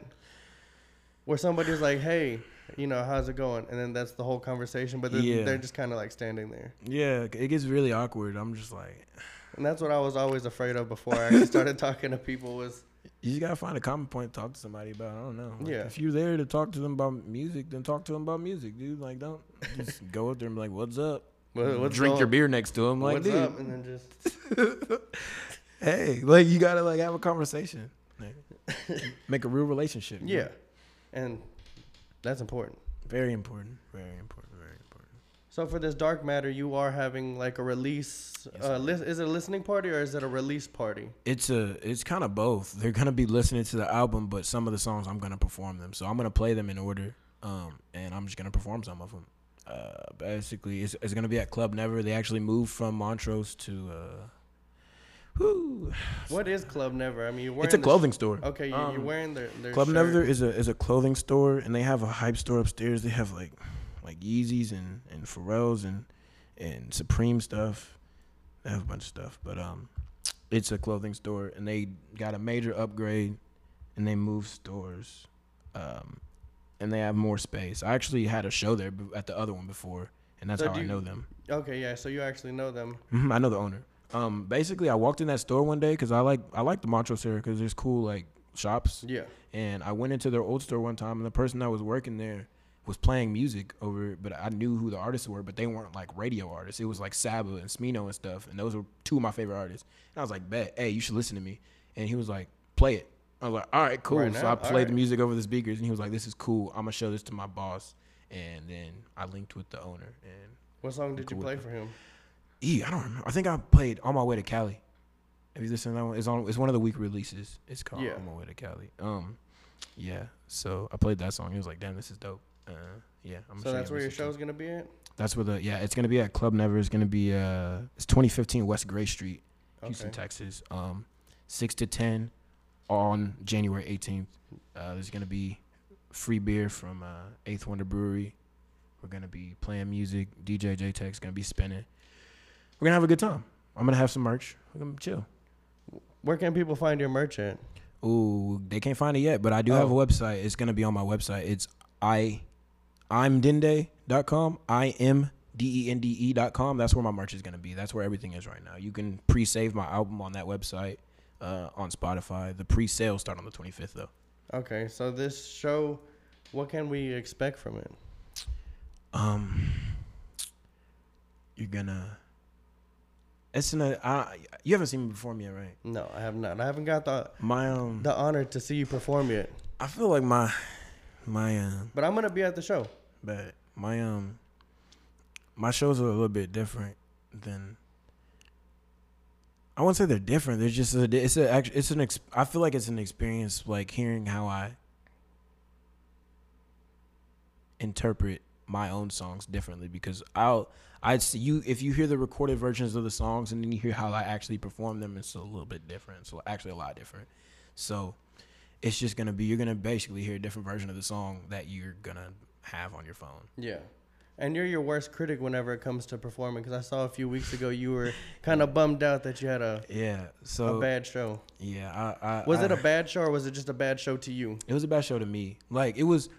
[SPEAKER 2] where somebody's like hey you know how's it going and then that's the whole conversation but they're,
[SPEAKER 3] Yeah.
[SPEAKER 2] they're just kind of like standing there
[SPEAKER 3] Yeah. It gets really awkward. I'm just like,
[SPEAKER 2] and that's what i was always afraid of before i started talking to people was
[SPEAKER 3] you just gotta find a common point to talk to somebody about. I don't know. Like,
[SPEAKER 2] Yeah.
[SPEAKER 3] If you're there to talk to them about music, then talk to them about music, dude. Like, don't just go up there and be like, "What's up?"
[SPEAKER 2] "What- what's
[SPEAKER 3] Drink your beer next to them. Like,
[SPEAKER 2] what's
[SPEAKER 3] dude,
[SPEAKER 2] up and then just
[SPEAKER 3] hey, like you gotta like have a conversation, Like, make a real relationship. you know?
[SPEAKER 2] Yeah, and that's important.
[SPEAKER 3] Very important. Very important.
[SPEAKER 2] So for this dark matter, you are having like a release.
[SPEAKER 3] Yes,
[SPEAKER 2] uh,
[SPEAKER 3] I
[SPEAKER 2] lis- is it a listening party or is it a release party?
[SPEAKER 3] It's a it's kind of both. They're gonna be listening to the album, but some of the songs I'm gonna perform them. So I'm gonna play them in order, um, and I'm just gonna perform some of them. Uh, basically, it's, it's gonna be at Club Never. They actually moved from Montrose to. Uh, whew.
[SPEAKER 2] What is Club Never? I mean, you're wearing
[SPEAKER 3] It's a
[SPEAKER 2] the sh-
[SPEAKER 3] clothing store.
[SPEAKER 2] okay, you, you're
[SPEAKER 3] Um,
[SPEAKER 2] wearing their, their
[SPEAKER 3] Club
[SPEAKER 2] shirt.
[SPEAKER 3] Never is a is a clothing store, and they have a hype store upstairs. They have like like Yeezys and and Pharrells and and Supreme stuff. They have a bunch of stuff, but um, it's a clothing store, and they got a major upgrade, and they moved stores, um, and they have more space. I actually had a show there at the other one before, and that's
[SPEAKER 2] So
[SPEAKER 3] how I
[SPEAKER 2] you-
[SPEAKER 3] know them.
[SPEAKER 2] Okay, yeah. So you actually know them.
[SPEAKER 3] Mhm, I know the owner. Um, basically, I walked in that store one day because I like I like the Montrose area because there's cool like shops
[SPEAKER 2] Yeah.
[SPEAKER 3] and I went into their old store one time, and the person that was working there was playing music over, but I knew who the artists were, but they weren't like radio artists. It was like Saba and Smino and stuff, and those were two of my favorite artists. And I was like, "Bet, hey, you should listen to me." And he was like, "Play it." I was like, "All right, cool."
[SPEAKER 2] Right
[SPEAKER 3] so? I played
[SPEAKER 2] right.
[SPEAKER 3] the music over the speakers, and he was like, "This is cool. I'm gonna show this to my boss." And then I linked with the owner, and
[SPEAKER 2] What song did you play for him?
[SPEAKER 3] E, I don't remember. I think I played "On My Way to Cali." Have you listened to that one? It's on. It's one of the week releases. It's called
[SPEAKER 2] Yeah.
[SPEAKER 3] "On My Way to Cali." Um, yeah. So I played that song. He was like, "Damn, this is dope." Uh, yeah. I'm
[SPEAKER 2] So
[SPEAKER 3] show
[SPEAKER 2] that's where your
[SPEAKER 3] listen to
[SPEAKER 2] show's gonna be at.
[SPEAKER 3] That's where the yeah. It's gonna be at Club Never. It's gonna be uh. It's 2015 West Gray Street, Houston,
[SPEAKER 2] Okay.
[SPEAKER 3] Texas. Um, six to ten on January 18th. Uh, there's gonna be free beer from uh, Eighth Wonder Brewery. We're gonna be playing music. DJ J Tech's gonna be spinning. We're gonna have a good time. I'm gonna have some merch. We're gonna chill.
[SPEAKER 2] Where can people find your merch at?
[SPEAKER 3] Ooh, they can't find it yet, but I do have a
[SPEAKER 2] Oh.
[SPEAKER 3] website. It's gonna be on my website. It's i I'm dende.com. I M D E N D E.com. That's where my merch is gonna be. That's where everything is right now. You can pre-save my album on that website, uh, on Spotify. The pre-sales start on the 25th though.
[SPEAKER 2] Okay, so this show, what can we expect from it?
[SPEAKER 3] Um, you're gonna. It's in a. I, you haven't seen me perform yet, right?
[SPEAKER 2] No, I have not. I haven't got the
[SPEAKER 3] My um,
[SPEAKER 2] the honor to see you perform yet.
[SPEAKER 3] I feel like my, my um,
[SPEAKER 2] But I'm gonna be at the show.
[SPEAKER 3] But my um, my shows are a little bit different than. I won't say they're different. They're just a, it's a it's an I feel like it's an experience like hearing how I interpret my own songs differently because I'll I'd see you if you hear the recorded versions of the songs and then you hear how I actually perform them it's a little bit different. So actually a lot different. So it's just gonna be you're gonna basically hear a different version of the song that you're gonna have on your phone.
[SPEAKER 2] Yeah. And you're your worst critic whenever it comes to performing because I saw a few weeks ago you were kind of bummed out that you had a,
[SPEAKER 3] Yeah. so a
[SPEAKER 2] bad show.
[SPEAKER 3] yeah, I, I
[SPEAKER 2] Was it a bad show or was it just a bad show to you?
[SPEAKER 3] It was a bad show to me. Like it was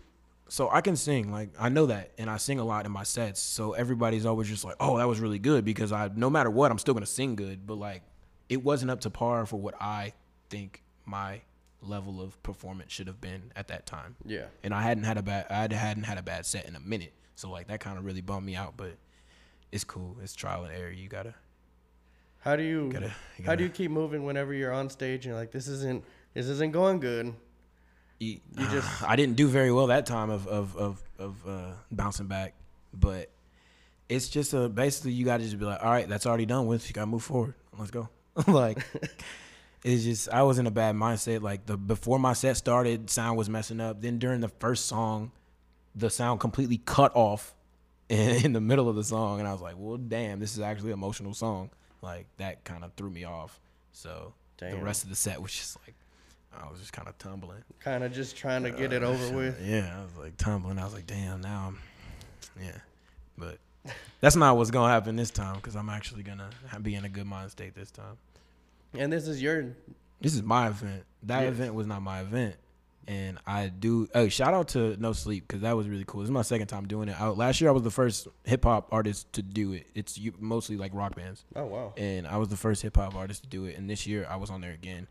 [SPEAKER 3] so I can sing, like I know that and I sing a lot in my sets. So everybody's always just like, "Oh, that was really good" because I no matter what, I'm still to sing good, but like it wasn't up to par for what I think my level of performance should have been at that time.
[SPEAKER 2] Yeah.
[SPEAKER 3] And I hadn't had a bad I hadn't had a bad set in a minute. So like that kind of really bummed me out, but it's cool. It's trial and error. You gotta
[SPEAKER 2] How do you
[SPEAKER 3] gotta. You
[SPEAKER 2] how do you keep moving whenever you're on stage and you're like this isn't this isn't going good?
[SPEAKER 3] you,
[SPEAKER 2] You just-
[SPEAKER 3] I didn't do very well that time of of of, of uh, bouncing back, but it's just a basically you gotta just be like, all right, that's already done with. You gotta move forward. Let's go. like it's just I was in a bad mindset. Like the before my set started, sound was messing up. Then during the first song, the sound completely cut off in, in the middle of the song, and I was like, well, damn, this is actually an emotional song. Like that kind of threw me off. So the rest of the set was just like I was just kind of tumbling.
[SPEAKER 2] Kind of just trying to get it
[SPEAKER 3] Uh,
[SPEAKER 2] over with.
[SPEAKER 3] Yeah, I was like tumbling. I was like, damn, now I'm, yeah. But that's not what's gonna happen this time because I'm actually gonna be in a good mind state this time.
[SPEAKER 2] And this is your
[SPEAKER 3] This is my event. That
[SPEAKER 2] Yeah.
[SPEAKER 3] event was not my event, and I do. Oh, shout out to No Sleep because that was really cool. This is my second time doing it. I, last year I was the first hip hop artist to do it. It's mostly like rock bands
[SPEAKER 2] Oh wow.
[SPEAKER 3] and I was the first hip hop artist to do it. And this year I was on there again.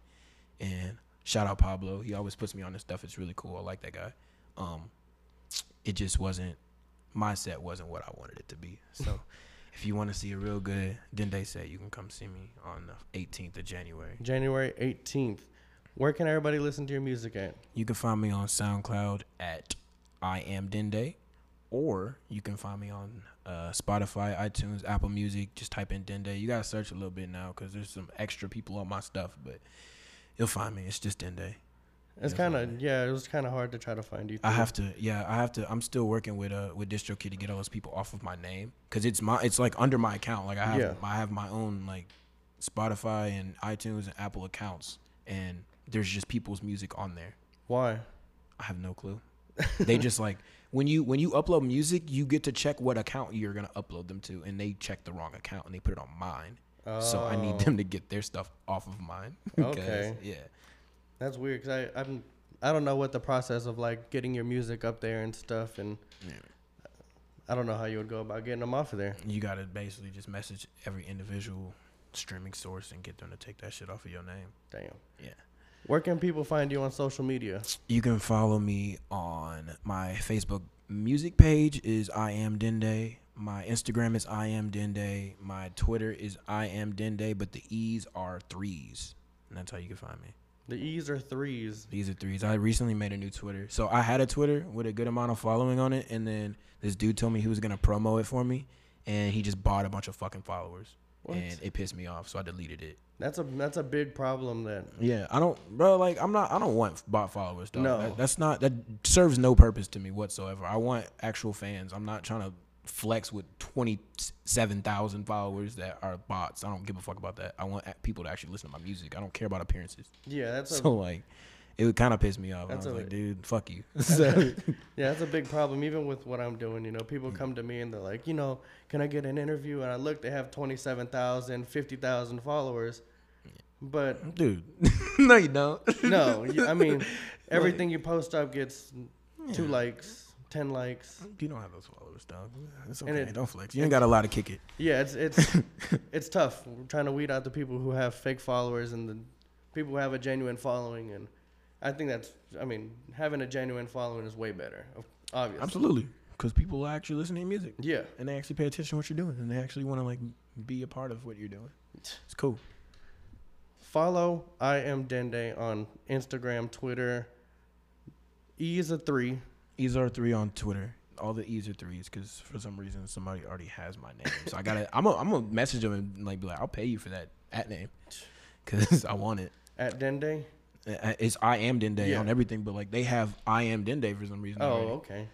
[SPEAKER 3] And shout out Pablo. He always puts me on this stuff. It's really cool. I like that guy. Um, it just wasn't my set wasn't what I wanted it to be. So if you want to see a real good Dende set, you can come see me on the 18th of January.
[SPEAKER 2] January 18th. Where can everybody listen to your music at?
[SPEAKER 3] You can find me on SoundCloud at I am Dende, or you can find me on uh, Spotify, iTunes, Apple Music. Just type in Dende. You gotta search a little bit now because there's some extra people on my stuff, but you'll find me. It's just Dende.
[SPEAKER 2] It's kind of yeah. It was kind of hard to try to find you.
[SPEAKER 3] I have to, yeah, I have to. I'm still working with uh with DistroKid to get all those people off of my name because it's my it's like under my account. Like I have
[SPEAKER 2] Yeah.
[SPEAKER 3] I have my own like Spotify and iTunes and Apple accounts, and there's just people's music on there.
[SPEAKER 2] Why?
[SPEAKER 3] I have no clue. they just like when you when you upload music, you get to check what account you're gonna upload them to, and they check the wrong account and they put it on mine. Oh. So I need
[SPEAKER 2] Oh,
[SPEAKER 3] them to get their stuff off of mine.
[SPEAKER 2] Okay.
[SPEAKER 3] Yeah.
[SPEAKER 2] That's weird because I I'm I don't know what the process of like getting your music up there and stuff, and
[SPEAKER 3] Yeah.
[SPEAKER 2] I don't know how you would go about getting them off of there.
[SPEAKER 3] You gotta basically just message every individual streaming source and get them to take that shit off of your name.
[SPEAKER 2] Damn.
[SPEAKER 3] Yeah.
[SPEAKER 2] Where can people find you on social media?
[SPEAKER 3] You can follow me on my Facebook music page is I am Dende. My Instagram is I am Dende. My Twitter is I am Dende, but the E's are threes. And that's how you can find me.
[SPEAKER 2] The E's are threes.
[SPEAKER 3] These are threes. I recently made a new Twitter. So I had a Twitter with a good amount of following on it, and then this dude told me he was gonna promo it for me, and he just bought a bunch of fucking followers.
[SPEAKER 2] What?
[SPEAKER 3] And it pissed me off, so I deleted it.
[SPEAKER 2] That's a that's a big problem. That
[SPEAKER 3] Yeah, I don't, bro. Like, I'm not. I don't want bot followers. Dog.
[SPEAKER 2] No.
[SPEAKER 3] That- that's not. That serves no purpose to me whatsoever. I want actual fans. I'm not trying to flex with twenty seven thousand followers that are bots. I don't give a fuck about that. I want people to actually listen to my music. I don't care about appearances.
[SPEAKER 2] yeah, that's a
[SPEAKER 3] So like, it would kind of piss me off. I was
[SPEAKER 2] a-
[SPEAKER 3] like, dude, fuck you. so,
[SPEAKER 2] yeah, that's a big problem. Even with what I'm doing, you know, people come to me and they're like, you know, can I get an interview? And I look, they have 27,000, 50,000 followers, but
[SPEAKER 3] dude, no, you don't.
[SPEAKER 2] no, I mean, everything you post up gets two
[SPEAKER 3] Yeah.
[SPEAKER 2] likes, ten likes.
[SPEAKER 3] You don't have those followers, dog. It's okay.
[SPEAKER 2] it-
[SPEAKER 3] don't flex. You ain't got a lot to kick it.
[SPEAKER 2] Yeah, it's it's it's tough. We're trying to weed out the people who have fake followers and the people who have a genuine following. And I think that's, I mean, having a genuine following is way better. Obviously,
[SPEAKER 3] Absolutely, because people actually listen to your music.
[SPEAKER 2] Yeah,
[SPEAKER 3] and they actually pay attention to what you're doing and they actually want to like be a part of what you're doing. It's cool.
[SPEAKER 2] follow I am Dende on Instagram, Twitter. E is a three.
[SPEAKER 3] E's are three on Twitter. All the E's are threes because for some reason somebody already has my name. So I gotta. I'm gonna I'm gonna message them and like be like, I'll pay you for that at name because I want it.
[SPEAKER 2] At Dende.
[SPEAKER 3] It's I am Dende
[SPEAKER 2] Yeah.
[SPEAKER 3] on everything, but like they have I am Dende for some reason.
[SPEAKER 2] Oh,
[SPEAKER 3] already.
[SPEAKER 2] okay.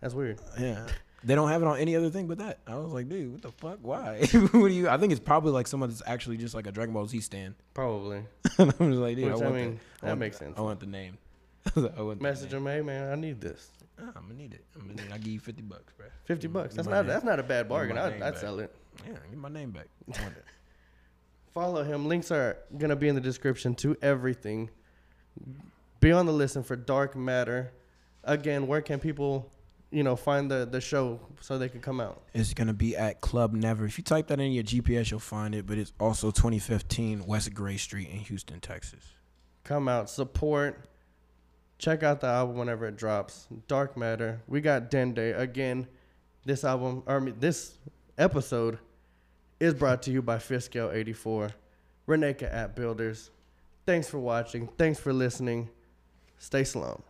[SPEAKER 2] That's weird.
[SPEAKER 3] Yeah. They don't have it on any other thing but that. I was like, dude, what the fuck? Why? what do you? I think it's probably like someone that's actually just like a Dragon Ball Z stand.
[SPEAKER 2] Probably.
[SPEAKER 3] I'm just like, dude,
[SPEAKER 2] Which
[SPEAKER 3] I
[SPEAKER 2] I mean,
[SPEAKER 3] that. I
[SPEAKER 2] makes
[SPEAKER 3] the-
[SPEAKER 2] sense.
[SPEAKER 3] I want the name. I want
[SPEAKER 2] Message
[SPEAKER 3] name.
[SPEAKER 2] him, hey man, I need this.
[SPEAKER 3] Ah, I'm gonna need it. I'm gonna need. I give you fifty bucks, bro.
[SPEAKER 2] Fifty
[SPEAKER 3] Give-
[SPEAKER 2] bucks. That's not
[SPEAKER 3] name-
[SPEAKER 2] that's not a bad bargain. I'd, I'd
[SPEAKER 3] back.
[SPEAKER 2] sell it.
[SPEAKER 3] Yeah, give my name back. I want it.
[SPEAKER 2] Follow him. Links are gonna be in the description to everything. Be on the listen for Dark Matter. Again, where can people, you know, find the the show so they can come out?
[SPEAKER 3] It's gonna be at Club Never. If you type that in your GPS, you'll find it. But it's also 2015 West Gray Street in Houston, Texas.
[SPEAKER 2] Come out, support. Check out the album whenever it drops. Dark Matter. We got Dende again. This album, or I mean, this episode, is brought to you by Fiscal eighty four, Reneka App Builders. Thanks for watching. Thanks for listening. Stay slum.